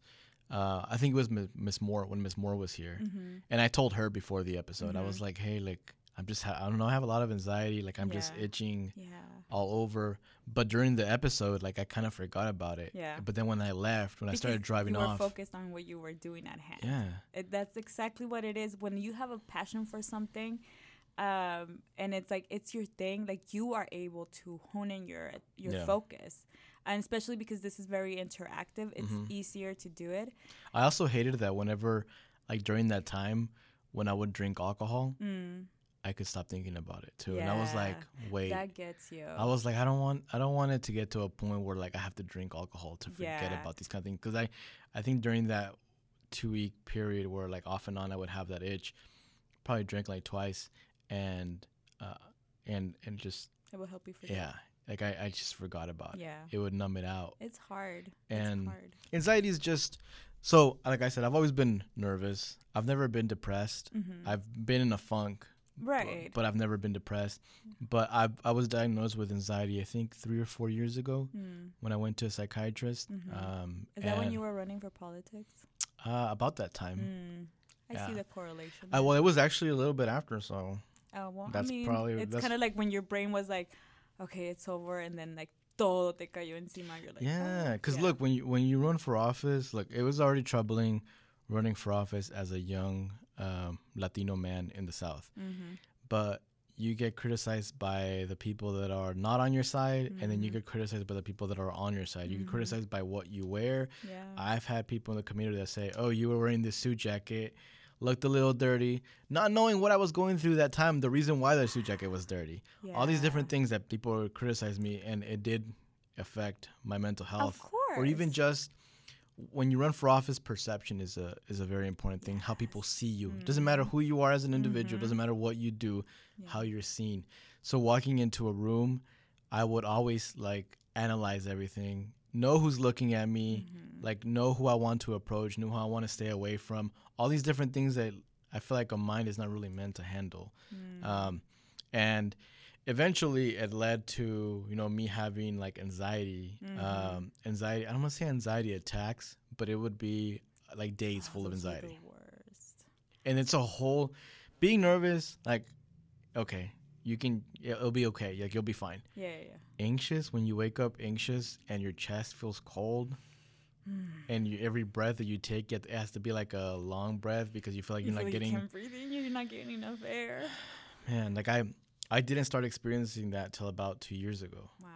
Uh, I think it was Miss Moore when Miss Moore was here, mm-hmm. and I told her before the episode. I was Mhm. like, "Hey, like I'm just ha- I don't know. I have a lot of anxiety. Like I'm just itching." Yeah. all over. But during the episode, like I kind of forgot about it. Yeah. But then when I left, when I started driving you were off, focused on what you were doing at hand. yeah, It, that's exactly what it is. When you have a passion for something, um, and it's like it's your thing, like you are able to hone in your your Yeah. focus, and especially because this is very interactive, it's Mhm. easier to do it. I also hated that whenever, like during that time, when I would drink alcohol, Mm, I could stop thinking about it too. yeah, And I was like, wait. that gets you. I was like, I don't want, I don't want it to get to a point where like I have to drink alcohol to forget Yeah. about these kind of things. Because I, I think during that two week period where like off and on I would have that itch, probably drink like twice, and, uh, and and just it will help you forget. yeah, like I, I just forgot about it. Yeah. It would numb it out. It's hard. And- it's hard. Anxiety is just so like I said, I've always been nervous. I've never been depressed. hmm I've been in a funk, right. but I've never been depressed. But I I was diagnosed with anxiety I think 3 or 4 years ago Mm. when I went to a psychiatrist. Mhm. Um Is that when you were running for politics? uh, about that time. Mm. I see the correlation. Uh, well, it was actually a little bit after, so Oh, well, That's I mean, probably- it's kind of like when your brain was like, okay, it's over, and then like todo te cayó encima. You're like, yeah. "Ah." Because Yeah. look, when you when you run for office, look, it was already troubling running for office as a young um, Latino man in the South. Mhm. but you get criticized by the people that are not on your side and then you Mhm. get criticized by the people that are on your side you get Mhm. criticized by what you wear Yeah. i've had people in the community that say oh you were wearing this suit jacket looked a little dirty not knowing what i was going through that time the reason why the suit jacket was dirty. All these different things that people criticize me and it did affect my mental health Of course. or even just when you run for office perception is a is a very important thing how people see you. It doesn't matter who you are as an individual Mhm. doesn't matter what you do Yeah. how you're seen. So walking into a room i would always like analyze everything know who's looking at me Mhm. like know who i want to approach know who i want to stay away from all these different things that i feel like a mind is not really meant to handle Mm. um, and eventually it led to you know me having like anxiety Mhm. um, anxiety i don't want to say anxiety attacks but it would be like days Oh, full of anxiety the worst. and it's a whole being nervous like okay you can it'll be okay like you'll be fine Yeah, yeah, yeah. anxious when you wake up anxious and your chest feels cold Mm. and you, every breath that you take it has to be like a long breath because you feel like You you're not like getting you in. You're not getting enough air. man like i i didn't start experiencing that till about two years ago Wow.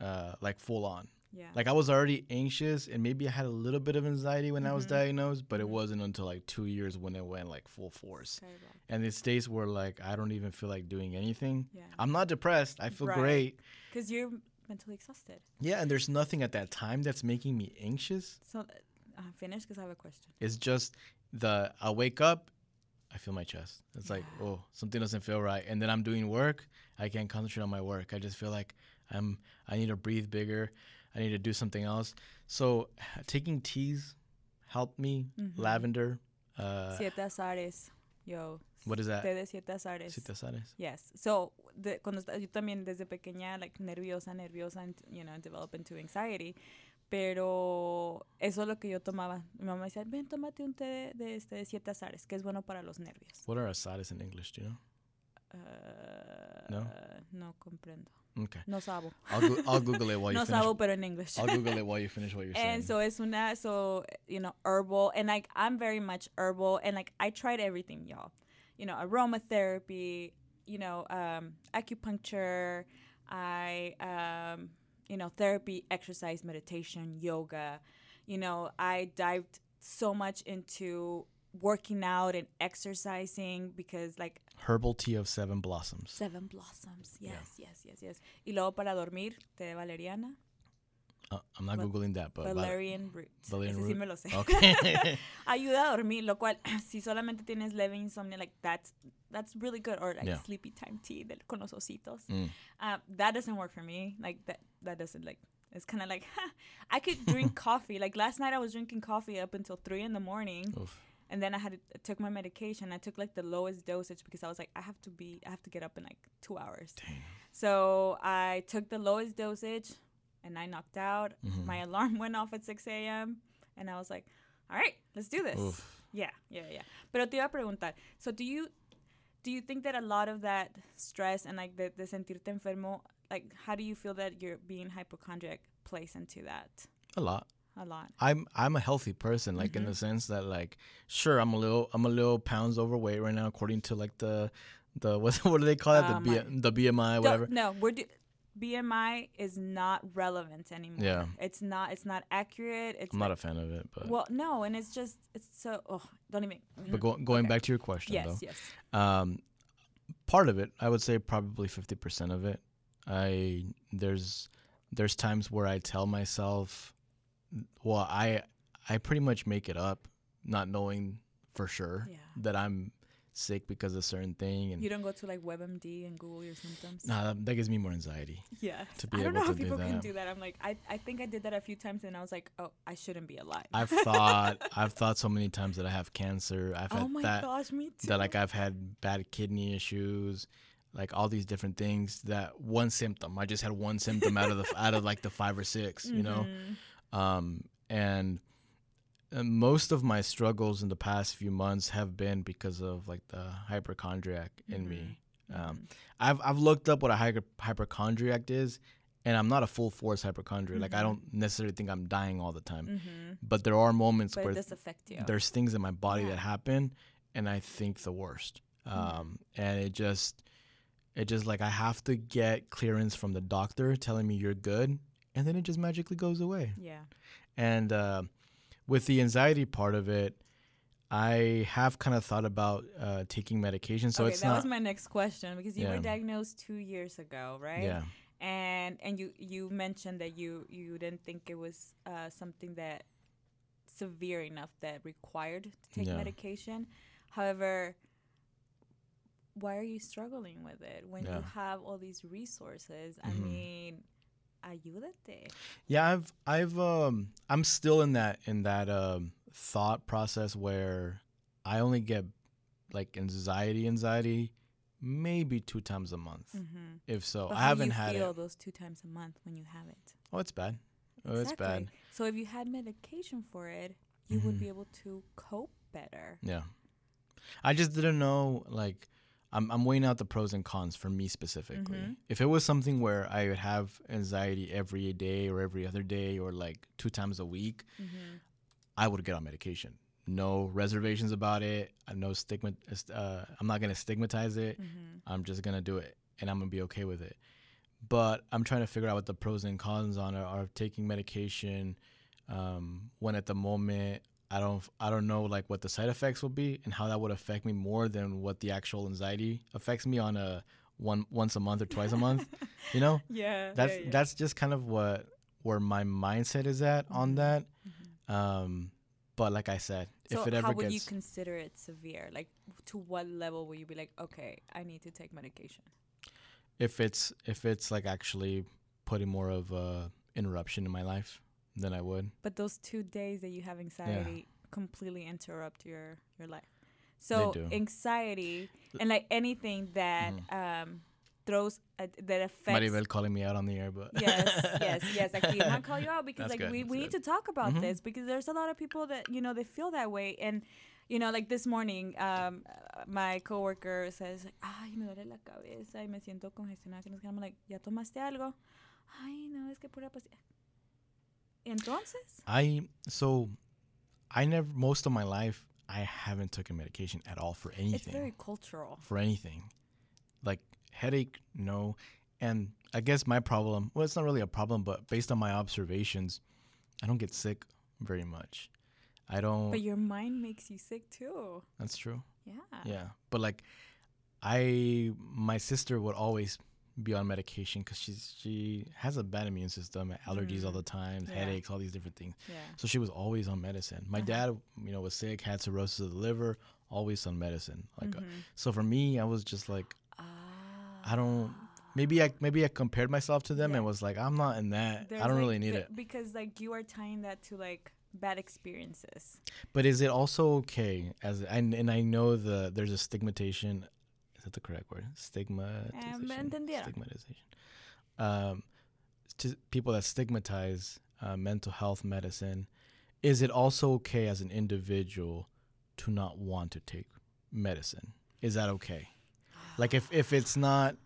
uh like full on Yeah. like i was already anxious and maybe i had a little bit of anxiety when i was Mhm. diagnosed but it Mhm. wasn't until like two years when it went like full force Skyrocket. and it's days where like i don't even feel like doing anything Yeah. i'm not depressed i feel Right. great Because you're mentally exhausted. yeah and there's nothing at that time that's making me anxious So, uh, finish because I have a question. it's just the i wake up i feel my chest it's like oh something doesn't feel right and then i'm doing work i can't concentrate on my work i just feel like i'm i need to breathe bigger i need to do something else so taking teas helped me Mhm. lavender uh Siete azares. Yo. What is that? Té de siete azares. Siete azares. Yes. So, de, cuando yo también desde pequeña, like, nerviosa, nerviosa, and, you know, develop into anxiety. Pero eso es lo que yo tomaba. Mi mamá decía, ven, tómate un té de, de, este, de siete azares, que es bueno para los nervios. What are azares in English? Do you know? Uh, No? No comprendo. Okay. No sabo. I'll, go- I'll Google it while you no finish. sabo, pero en English. I'll Google it while you finish what you're saying. and so es una so you know herbal and like i'm very much herbal and like i tried everything y'all you know aromatherapy you know um acupuncture i um you know therapy exercise meditation yoga you know i dived so much into working out and exercising because like Herbal tea of seven blossoms. seven blossoms yes Yeah. yes yes yes y luego para dormir té de valeriana Uh, I'm not Val- googling that, but val- valerian root Valerian Ese sí root. me lo sé okay. ayuda a dormir, lo cual si solamente tienes leve insomnio, like that's that's really good, or like Yeah. sleepy time tea del, con los ositos. Mm. Uh, that doesn't work for me. Like that that doesn't like. It's kind of like I could drink coffee. Like last night, I was drinking coffee up until three in the morning, Oof. And then I had I took my medication. I took like the lowest dosage because I was like, I have to be, I have to get up in like two hours. Dang. So I took the lowest dosage, and I knocked out. Mhm. My alarm went off at 6 a.m. And I was like, all right, let's do this. Oof. Yeah, yeah, yeah. Pero te iba a preguntar, so do you do you think that a lot of that stress and like the, the sentirte enfermo, like how do you feel that you're being hypochondriac plays into that A lot. A lot? I'm I'm a healthy person, like in Mm-hmm. the sense that like sure I'm a little I'm a little pounds overweight right now according to like the the what what do they call that Uh, the B, the BMI whatever. no, we're do- BMI is not relevant anymore. Yeah. It's not it's not accurate. It's I'm not a fan of it, but well, no, and it's just it's so oh, don't even but go, going okay. back to your question Yes, though. yes. Um, part of it, I would say probably fifty percent of it. I there's there's times where I tell myself, well, I I pretty much make it up, not knowing for sure Yeah. that I'm sick because of a certain thing, and You don't go to like WebMD and Google your symptoms. nah, that, that gives me more anxiety. Yeah. to be I don't able know how to do people can that. do that. I'm like, I, I think I did that a few times and I was like, oh, I shouldn't be alive. I've thought I've thought so many times that I have cancer. I've oh had my that gosh, me too. that like I've had bad kidney issues, like all these different things. That one symptom, I just had one symptom out of the out of like the five or 6 you know. Mm-hmm. Um, and uh, most of my struggles in the past few months have been because of like the hypochondriac in me. Um, Mhm. I've I've looked up what a hyper, hypochondriac is, and I'm not a full force hypochondriac. Like I Mhm. don't necessarily think I'm dying all the time, Mhm. but there are moments But where it does affect you. there's things in my body Yeah. that happen and i think the worst um, and it just it just like i have to get clearance from the doctor telling me you're good and then it just magically goes away yeah. and uh, with the anxiety part of it i have kind of thought about uh, taking medication so okay, it's that not was my next question because you Yeah. were diagnosed two years ago, right? yeah And and you you mentioned that you you didn't think it was uh, something that severe enough that required to take Yeah. medication. However, why are you struggling with it when you have all these resources? I Mhm. mean, ayúdate. Yeah, I've I've um I'm still in that in that um thought process where I only get like anxiety anxiety maybe two times a month. Mm-hmm. If so. But I haven't you had feel it. those two times a month when you have it? Oh, it's bad. Oh, it's bad. So if you had medication for it, you would Mhm. be able to cope better. Yeah. I just didn't know like I'm I'm weighing out the pros and cons for me specifically. Mhm. If it was something where I would have anxiety every day or every other day or like two times a week, Mm-hmm. I would get on medication. No reservations about it. I no stigma. Uh, I'm not gonna stigmatize it. Mm-hmm. I'm just gonna do it, and I'm gonna be okay with it. But I'm trying to figure out what the pros and cons on are of taking medication. Um, when at the moment I don't I don't know like what the side effects will be and how that would affect me more than what the actual anxiety affects me on a one once a month or twice a month. You know, Yeah. that's yeah, yeah. that's just kind of what where my mindset is at on Mhm. that. Mhm. Um, but like I said, So if it ever how would you consider it severe? Like, to what level will you be like, okay, I need to take medication? if it's if it's like actually putting more of a interruption in my life, then I would. But those two days that you have anxiety completely interrupt your your life. So anxiety and like anything that um, throws uh, that affects. Maribel calling me out on the air, but yes, yes, yes. I can't call you out because That's like good, we, that's we need good. to talk about Mhm. this because there's a lot of people that you know they feel that way and you know like this morning um my coworker says like ay me duele la cabeza y me siento congestionada. I'm like ya tomaste algo ay no es que pura pastilla entonces I so I never most of my life I haven't taken medication at all for anything. it's very cultural for anything. Like headache, no. And I guess my problem, well, it's not really a problem, but based on my observations, I don't get sick very much. I don't. but your mind makes you sick too that's true. yeah Yeah. But like, I, my sister would always be on medication because she's she has a bad immune system, allergies all Mm. the time, Yeah. headaches, all these different things. yeah So she was always on medicine. My Uh-huh. dad, you know, was sick, had cirrhosis of the liver, always on medicine. Like, uh, Mhm. so for me, I was just like, I don't- Ah. maybe I maybe I compared myself to them Yeah. and was like, I'm not in that. There's, I don't like, really need the- it. because like you are tying that to like bad experiences. But is it also okay as and and I know the there's a stigmatization. Is that the correct word? Stigmatization. entendieron. Stigmatization. Um, to people that stigmatize uh, mental health medicine, is it also okay as an individual to not want to take medicine? Is that okay? Like if if it's not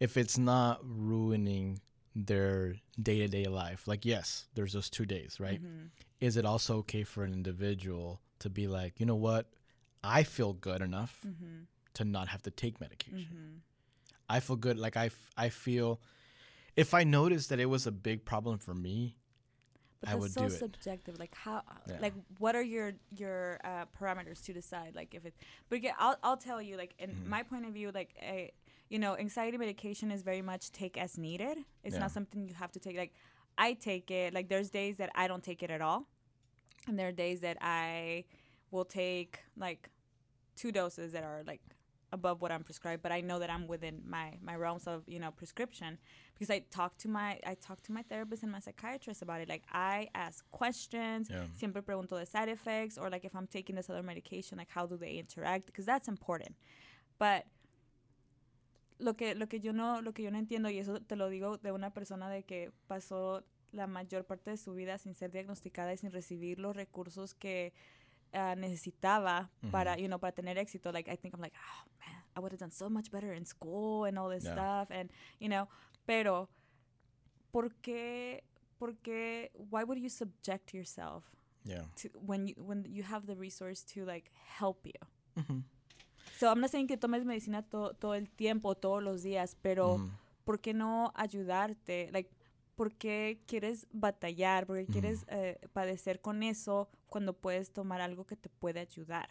if it's not ruining their day to day life, like yes, there's those two days, right? Mhm. Is it also okay for an individual to be like, you know what, I feel good enough Mhm. To not have to take medication. Mhm. I feel good, like I, f- I feel. If I noticed that it was a big problem for me, But I that's would so do it. It's so subjective. Like how, Yeah. like what are your your uh, parameters to decide? Like if it, but again, I'll I'll tell you. Like in Mhm. my point of view, like a, you know, anxiety medication is very much take as needed. It's Yeah. not something you have to take. Like I take it. Like there's days that I don't take it at all, and there are days that I will take like two doses that are like above what I'm prescribed, but I know that I'm within my my realms of you know prescription because I talk to my I talk to my therapist and my psychiatrist about it. Like I ask questions, Yeah. siempre pregunto the side effects or like if I'm taking this other medication, like how do they interact? Because that's important. But lo que lo que yo no lo que yo no entiendo y eso te lo digo de una persona de que pasó la mayor parte de su vida sin ser diagnosticada y sin recibir los recursos que ah, necesitaba para, you know, para tener éxito. Like, I think I'm like, oh, man, I would have done so much better in school and all this Yeah. stuff. And, you know, pero, ¿por qué, por qué, why would you subject yourself yeah. to, when you, when you have the resource to, like, help you? So, I'm not saying que tomes medicina to- todo el tiempo, todos los días, pero. ¿por qué no ayudarte? Like, ¿Por qué quieres batallar? ¿Por qué quieres eh, padecer con eso cuando puedes tomar algo que te puede ayudar?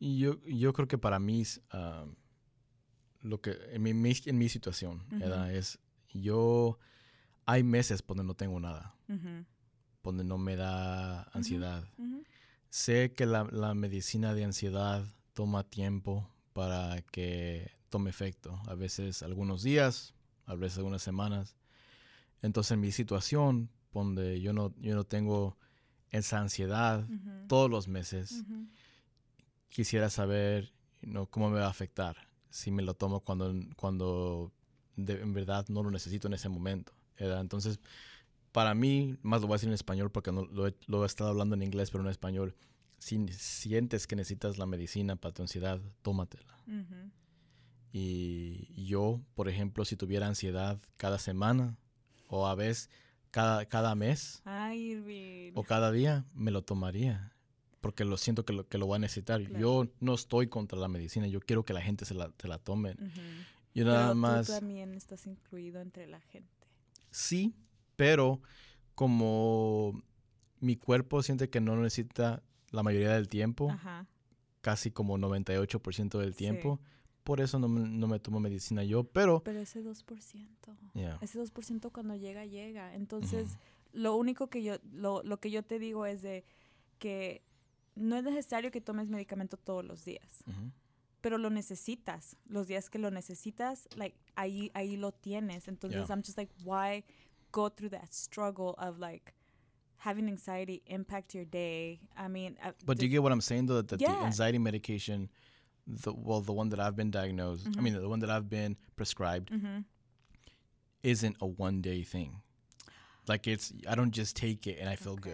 Y Yo, yo creo que para mí, um, lo que en mi, mi- en mi situación, es yo, hay meses donde no tengo nada, donde no me da ansiedad. Sé que la, la medicina de ansiedad toma tiempo para que tome efecto. A veces algunos días, a veces algunas semanas. Entonces en mi situación, donde yo no, yo no tengo esa ansiedad todos los meses, quisiera saber you know, cómo me va a afectar si me lo tomo cuando, cuando de- en verdad no lo necesito en ese momento. ¿verdad? Entonces, para mí, más lo voy a decir en español porque no, lo, he, lo he estado hablando en inglés, pero en español. Si sientes que necesitas la medicina para tu ansiedad, tómatela. Ujú. Y yo, por ejemplo, si tuviera ansiedad cada semana o a veces cada, cada mes Ay, Irving. o cada día, me lo tomaría. Porque lo siento que lo, que lo voy a necesitar. Claro. Yo no estoy contra la medicina. Yo quiero que la gente se la, se la tome. Ujú. Yo Pero nada tú más... también estás incluido entre la gente. Sí, pero como mi cuerpo siente que no necesita la mayoría del tiempo, Ajá. casi como 98% del Sí. Por eso no no me tomo medicina yo. Pero... Pero ese 2%. yeah, Ese 2% cuando llega, llega. Entonces, lo único que yo, lo, lo que yo te digo es de que no es necesario que tomes medicamento todos los días, ujú, pero lo necesitas. Los días que lo necesitas, like, ahí, ahí lo tienes. Entonces, Yeah. I'm just like, why go through that struggle of like having anxiety impact your day. I mean, uh, But do you get what I'm saying though? That Yeah. the anxiety medication, the well, the one that I've been diagnosed, I mean, the one that I've been prescribed, mm-hmm. isn't a one day thing. Like it's, I don't just take it and I feel good.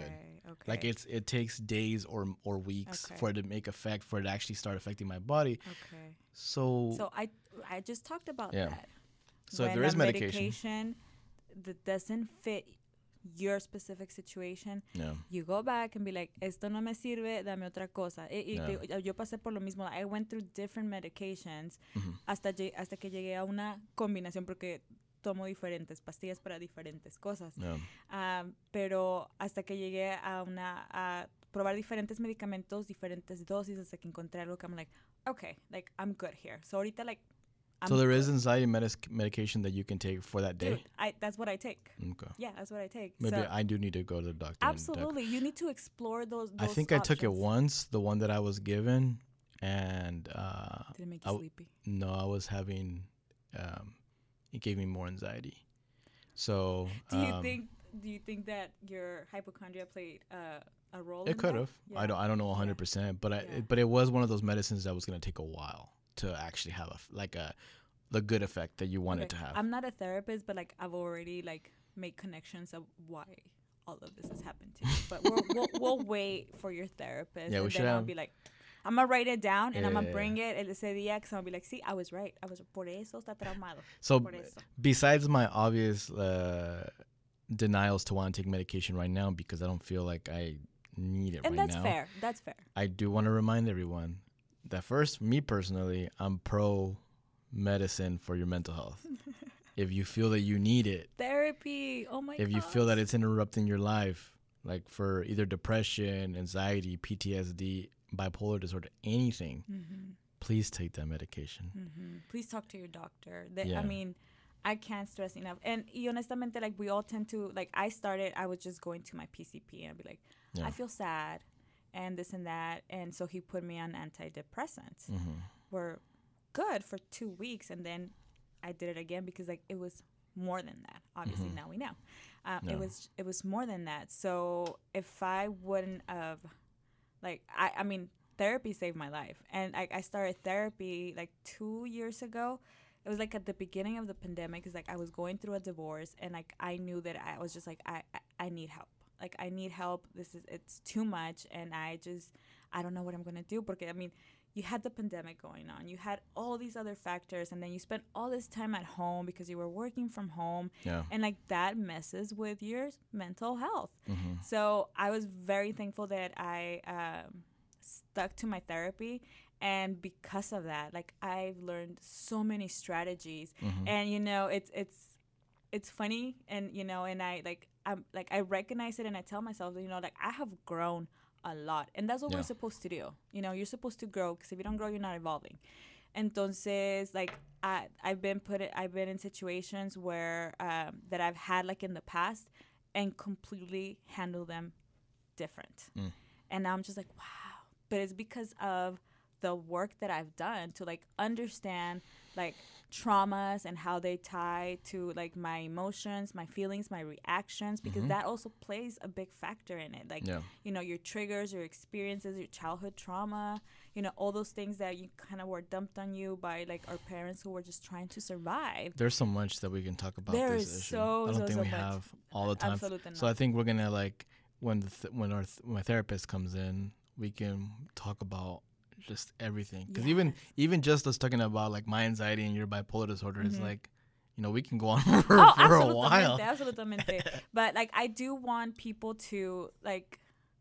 Okay. Like it's, it takes days or or weeks Okay. for it to make effect, for it to actually start affecting my body. okay. So, So I I just talked about Yeah. that. so if there is medication, medication that doesn't fit your specific situation, yeah, you go back and be like, esto no me sirve, dame otra cosa. Y, y Yeah. yo pasé por lo mismo. I went through different medications Mhm. hasta, lle- hasta que llegué a una combinación porque tomo diferentes pastillas para diferentes cosas. yeah. Ah, pero hasta que llegué a una a probar diferentes medicamentos, diferentes dosis, hasta que encontré algo que I'm like, okay, like I'm good here. So ahorita like I'm so there is anxiety medic- medication that you can take for that day. Dude, I that's what I take. Okay. Yeah, that's what I take. Maybe so, I do need to go to the doctor. absolutely, you need to explore those. I those think I took it once, the one that I was given, and uh, Did it make you w- sleepy? no, I was having. Um, it gave me more anxiety. So Do you um, think? Do you think that your hypochondria played uh, a role? it could have? I don't. I don't know Yeah. hundred percent, but I. Yeah. It, but it was one of those medicines that was gonna take a while to actually have a like a the good effect that you want it to have. I'm not a therapist, but like I've already like made connections of why all of this has happened to me. But we'll, we'll, we'll wait for your therapist. Yeah, we and should then I'll be like, I'm gonna write it down and I'm gonna Yeah. bring it el ese día because I'll be like, see, I was right. I was por eso está traumado. so besides my obvious uh, denials to want to take medication right now because I don't feel like I need it And right now. And that's fair. That's fair. I do want to remind everyone that first, me personally, I'm pro medicine for your mental health. if you feel that you need it, Therapy. Oh my god. if you feel that it's interrupting your life, like for either depression, anxiety, PTSD, bipolar disorder, anything, hmm please take that medication. hmm Please talk to your doctor. Yeah. I mean, I can't stress enough. And honestamente, like we all tend to like. I started. I was just going to my PCP and I'd be like, Yeah. I feel sad, and this and that, and so he put me on antidepressants. hmm Were good for two weeks, and then I did it again because like it was more than that. Obviously, Mhm. now we know. Um, Yeah. It was it was more than that. So if I wouldn't have, like, I I mean, therapy saved my life, and I, I started therapy like two years ago. It was like at the beginning of the pandemic. It's like I was going through a divorce, and like I knew that I was just like I I, I need help. Like I need help. This is it's too much, and I just I don't know what I'm gonna do. Because I mean, you had the pandemic going on. You had all these other factors, and then you spent all this time at home because you were working from home, Yeah. and like that messes with your mental health. hmm So I was very thankful that I um, stuck to my therapy, and because of that, like I've learned so many strategies. hmm And you know, it's it's it's funny, and you know, and I like I'm like I recognize it, and I tell myself, you know, like I have grown a lot, and that's what Yeah. we're supposed to do. You know, you're supposed to grow because if you don't grow, you're not evolving. Entonces, like I I've been put it, I've been in situations where um, that I've had like in the past, and completely handle them different. Mm. And now I'm just like, wow. But it's because of the work that I've done to like understand like traumas and how they tie to like my emotions, my feelings, my reactions because Mhm. that also plays a big factor in it. Like Yeah. you know, your triggers, your experiences, your childhood trauma, you know, all those things that you kind of were dumped on you by like our parents who were just trying to survive. There's so much that we can talk about There this is issue. so, I don't so, think so we much. have all the time. Absolutely So I think we're gonna like when the th- when our th- when my therapist comes in, we can talk about just everything. Because even Yes. even just us talking about like my anxiety and your bipolar disorder is Mhm. like, you know, we can go on for, oh, for a while. absolutamente, but like, I do want people to like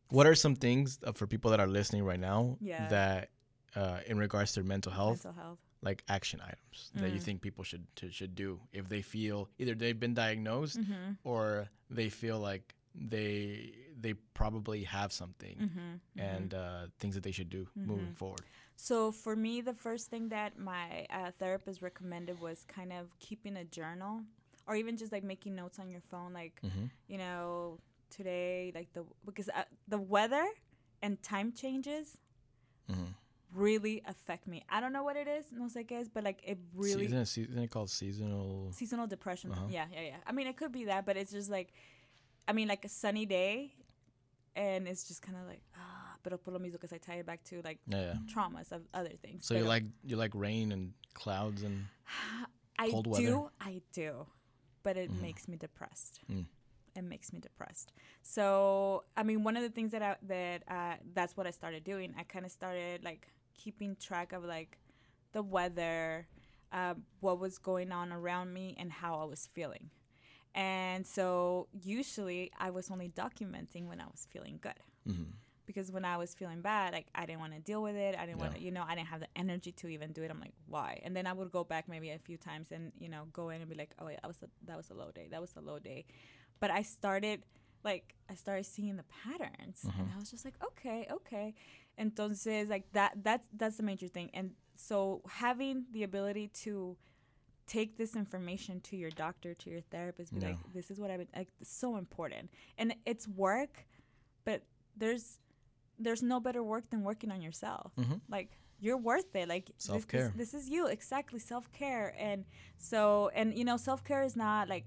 What are some things uh, for people that are listening right now Yeah. that, uh, in regards to mental health, mental health. like action items that you Mm. think people should to, should do if they feel either they've been diagnosed Mm-hmm. or they feel like they they probably have something Mm-hmm. and uh, things that they should do moving forward. So for me, the first thing that my uh, therapist recommended was kind of keeping a journal, or even just like making notes on your phone, like Mm-hmm. you know today, like the because uh, the weather and time changes Mm-hmm. really affect me. I don't know what it is, no sé qué es, but like it really isn't, it, it called seasonal? seasonal depression. Uh-huh. Yeah, yeah, yeah. I mean, it could be that, but it's just like, I mean, like a sunny day and it's just kind of like ah, pero por lo mismo because I tie it back to like Yeah, traumas of other things. So you like you like rain and clouds and I cold do, weather? Mm. I do, but it makes me depressed. It makes me depressed. So I mean, one of the things that I that uh, that's what I started doing. I kind of started like keeping track of like the weather, uh, what was going on around me, and how I was feeling. And so usually I was only documenting when I was feeling good. Mm-hmm. Because when I was feeling bad, like I didn't want to deal with it. I didn't want to, you know, I didn't have the energy to even do it. I'm like, why? And then I would go back maybe a few times and you know go in and be like, oh yeah, that was a, that was a low day. That was a low day. But I started like I started seeing the patterns, and I was just like, okay, okay. Entonces, like that that's that's the major thing. And so having the ability to take this information to your doctor, to your therapist, be Yeah. like, this is what I've been like it's so important. And it's work, but there's there's no better work than working on yourself. Mhm. Like you're worth it. Like this- Self-care. This, this is you exactly self care. And so and you know self care is not like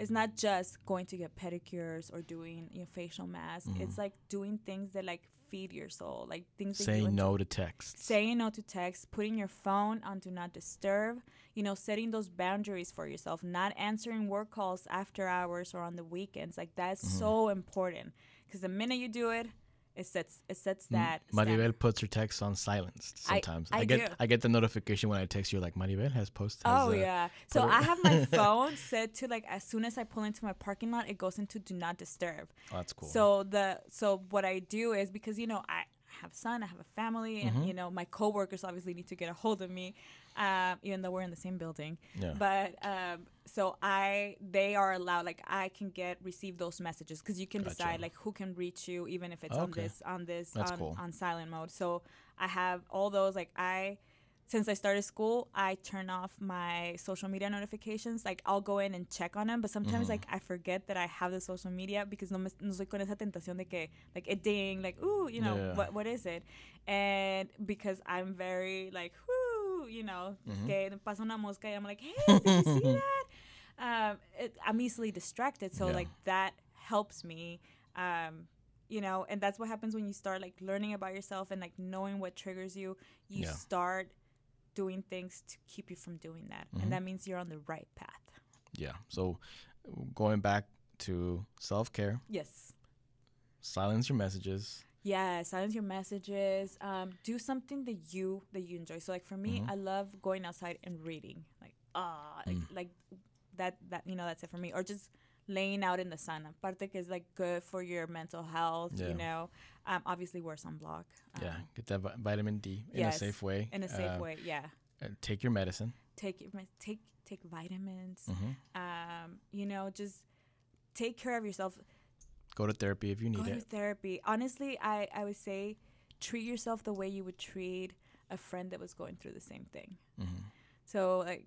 it's not just going to get pedicures or doing you know, facial masks. Mm-hmm. It's like doing things that like feed your soul, like things saying no to texts. saying no to text, putting your phone on do not disturb, you know, setting those boundaries for yourself, not answering work calls after hours or on the weekends. Like that's Mm-hmm. so important because the minute you do it, it sets it sets that. Maribel puts her texts on silenced I- sometimes. I get do. I get the notification when I text you like Maribel has posted. Oh has, uh, yeah. So I have my phone set to like as soon as I pull into my parking lot, it goes into do not disturb. Oh, that's cool. So the so what I do is because you know I have a son, I have a family, and Mm-hmm. you know my coworkers obviously need to get a hold of me, um, even though we're in the same building. Yeah. But um, so I they are allowed like I can get receive those messages because you can Gotcha. decide like who can reach you even if it's on this on this That's on, cool. on silent mode. So I have all those like I since I started school, I turn off my social media notifications. Like I'll go in and check on them, but sometimes Mm-hmm. like I forget that I have the social media because no, me, no soy con esa tentación de que like it ding, like ooh, you know Yeah. what what is it? And because I'm very like whoo, you know, Mm-hmm. que pasa una mosca and I'm like, hey, did you see that? Um, it, I'm easily distracted, so Yeah. like that helps me. Um, you know, and that's what happens when you start like learning about yourself and like knowing what triggers you. You Yeah. start doing things to keep you from doing that, Mm-hmm. and that means you're on the right path. yeah. So going back to self care, Yes. silence your messages. Yeah, silence your messages. Um, do something that you that you enjoy. So like for me, Mm-hmm. I love going outside and reading. Like ah, like, Mm. like that that you know that's it for me. Or just laying out in the sun. Aparte que is like good for your mental health. Yeah. You know, um, obviously wear sunblock. Um, yeah, get that vi- vitamin D in yes, a safe way. In a safe Uh, way, yeah. uh, take your medicine. Take your- take take vitamins. Mhm. Um, you know, just take care of yourself. Go to therapy if you Go need to it. therapy. Honestly, I, I would say treat yourself the way you would treat a friend that was going through the same thing. Mhm. So like,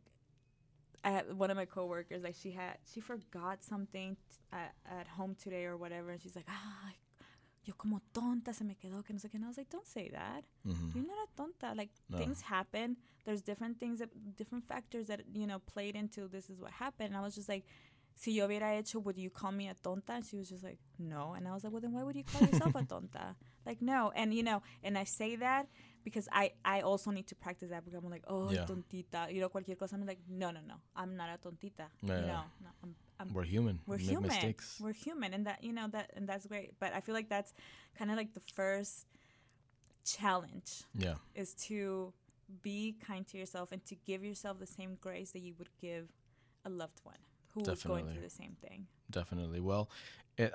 I had one of my coworkers like she had she forgot something t- at, at home today or whatever, and she's like, ah, yo como tonta se me quedó que no sé qué. And I was like, don't say that. Mhm. You're not a tonta. Like No. things happen. There's different things that different factors that you know played into this is what happened. And I was just like, si yo hubiera hecho, would you call me a tonta? And she was just like, no. And I was like, well, then why would you call yourself a tonta? Like, no. And you know, and I say that because I I also need to practice that because I'm like, oh, Yeah. tontita. You know, cualquier cosa. I'm like, no, no, no. I'm not a tontita. Yeah. You know, no, I'm, I'm We're human. we're we human. mistakes. We're human, and that you know that, and that's great. But I feel like that's kind of like the first challenge yeah. is to be kind to yourself and to give yourself the same grace that you would give a loved one who was going through the same thing. Definitely. Well,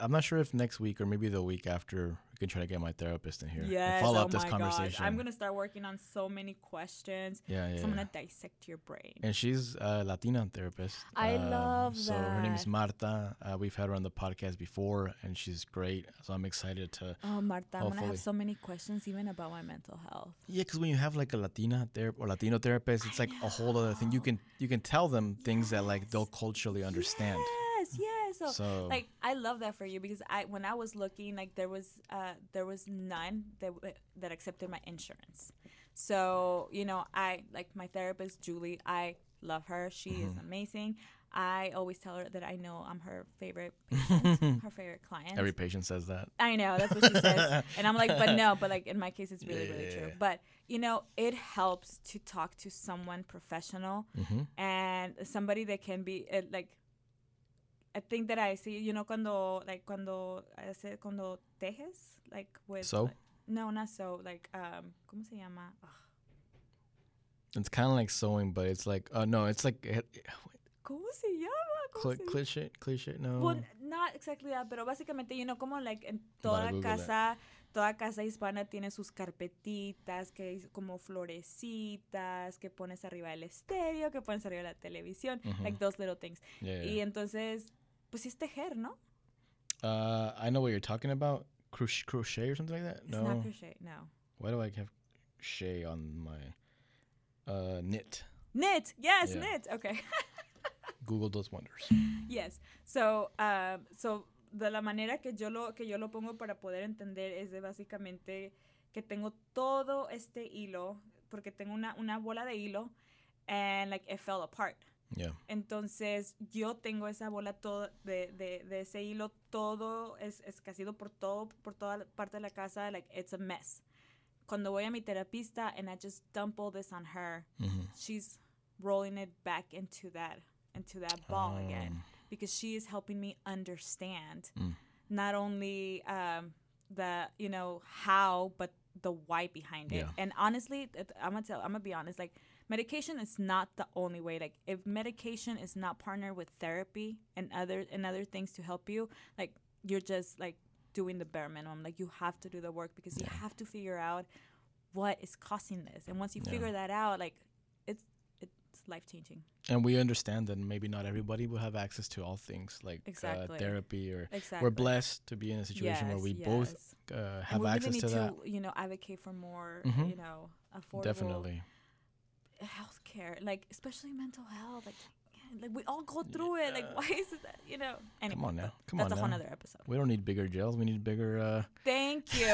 I'm not sure if next week or maybe the week after we can try to get my therapist in here Yes, follow oh up this my conversation. gosh. I'm gonna start working on so many questions. yeah, yeah. So I'm gonna dissect your brain. And she's a Latina therapist. I Um, love So her name is. Marta. Uh, we've had her on the podcast before, and she's great. So I'm excited to. Oh, Marta, I'm gonna have so many questions even about my mental health. Yeah, because when you have like a Latina ther- or Latino therapist, it's like a whole other thing. You can you can tell them things that like they'll culturally understand. Yes, yes. So, So- like I love that for you because I when I was looking like there was uh there was none that that accepted my insurance. So, you know, I like my therapist Julie, I love her. She is Mm-hmm. amazing. I always tell her that I know I'm her favorite patient, her favorite client. Every patient says that. I know that's what she says, and I'm like, but no, but like in my case, it's really really true. Yeah. But you know, it helps to talk to someone professional hmm and somebody that can be uh, like. I think that I see, you know, cuando like cuando hace cuando tejes like with Sew? like- no, not so like um, ¿cómo se llama? Ugh. It's kind of like sewing, but it's like, uh, no, it's like eh, ¿Cómo se llama? ¿Cómo cli- se- cliche, cliche. No. Well, not exactly that, pero básicamente, you know, como like en toda it. casa, toda casa hispana tiene sus carpetitas, que es como florecitas, que pones arriba del estéreo, que pones arriba de la televisión, Ujú. like those little things. yeah, Y yeah. entonces, pues sí es tejer, ¿no? Uh, I know what you're talking about. Crochet, crochet or something like that. It's no. not crochet, no. Why do I have crochet on my uh knit? Knit, yes, Yeah. knit, okay. Google does wonders. Yes. So, um, so de la manera que yo lo que yo lo pongo para poder entender es de básicamente que tengo todo este hilo porque tengo una, una bola de hilo and like it fell apart. Yeah. Entonces yo tengo esa bola todo de, de, de ese hilo todo es escasido por todo por toda parte de la casa like it's a mess. Cuando voy a mi terapista and I just dump all this on her, hmm she's rolling it back into that into that ball again Um, because she is helping me understand Mm. not only um, the you know how but the why behind it Yeah. and honestly i'm gonna tell i'm gonna be honest like medication is not the only way like if medication is not partnered with therapy and other and other things to help you like you're just like doing the bare minimum like you have to do the work because you have to figure out what is causing this and once you Yeah. figure that out like it's it's life changing and we understand that maybe not everybody will have access to all things like Exactly. uh, therapy or exactly we're blessed to be in a situation where Yes, we both yes. uh, And have we access really to that. to, you know, advocate for more, Mhm. you know, affordable Definitely. Healthcare, like especially mental health. Like, like we all go through it. Like, why is it that you know? Anyway, Come on now. Come that's on a whole now. other episode. We don't need bigger jails. We need bigger. Uh, Thank you.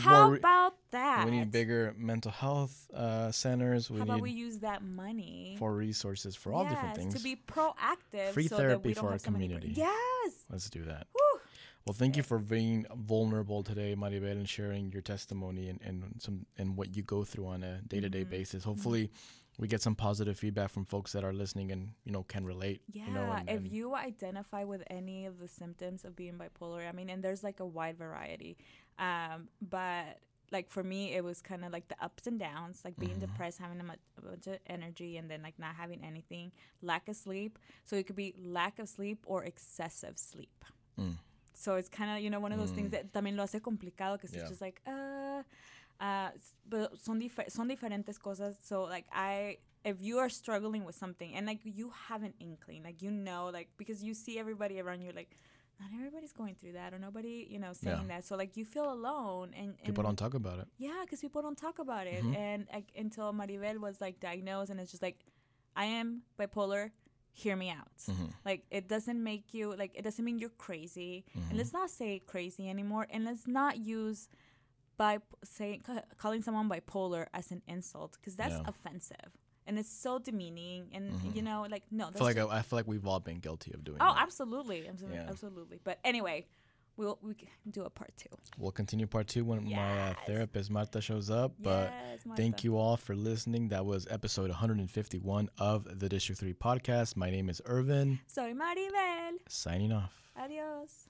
How More- about that? we need bigger mental health uh, centers. We How about we use that money for resources for all different yes, things. to be proactive? Free so that therapy we don't for our community. Yes. Let's do that. Well, thank you for being vulnerable today, Maribel, and sharing your testimony and, and some and what you go through on a day to day basis. Hopefully, we get some positive feedback from folks that are listening and you know can relate. Yeah, you know, and, if and- you identify with any of the symptoms of being bipolar, I mean, and there's like a wide variety. Um, but like for me, it was kind of like the ups and downs, like being Mhm. depressed, having a, a bunch of energy, and then like not having anything, lack of sleep. So it could be lack of sleep or excessive sleep. Mm. So it's kind of, you know, one of those things Mm. that también lo hace complicado, que Yeah. it's just like, uh, uh, but son, difer- son diferentes cosas. So like I, if you are struggling with something and like you have an inkling, like you know, like because you see everybody around you, like not everybody's going through that or nobody, you know, saying that. So like you feel alone and, and people don't talk about it. yeah, because people don't talk about it. Mhm. And like, until Maribel was like diagnosed, and it's just like, I am bipolar. Hear me out. Mhm. Like it doesn't make you like it doesn't mean you're crazy. Mhm. And let's not say crazy anymore. And let's not use by saying calling someone bipolar as an insult because that's Yeah. offensive and it's so demeaning. And Mhm. you know, like no, I feel like I, I feel like we've all been guilty of doing oh, that. absolutely, absolutely, Yeah. absolutely. But anyway, we'll we can do a part two. We'll continue part two when my uh, therapist Marta shows up. But yes, Thank you all for listening. That was episode 151 of the District 3 podcast. My name is Irvin, Soy Maribel. signing off. Adios.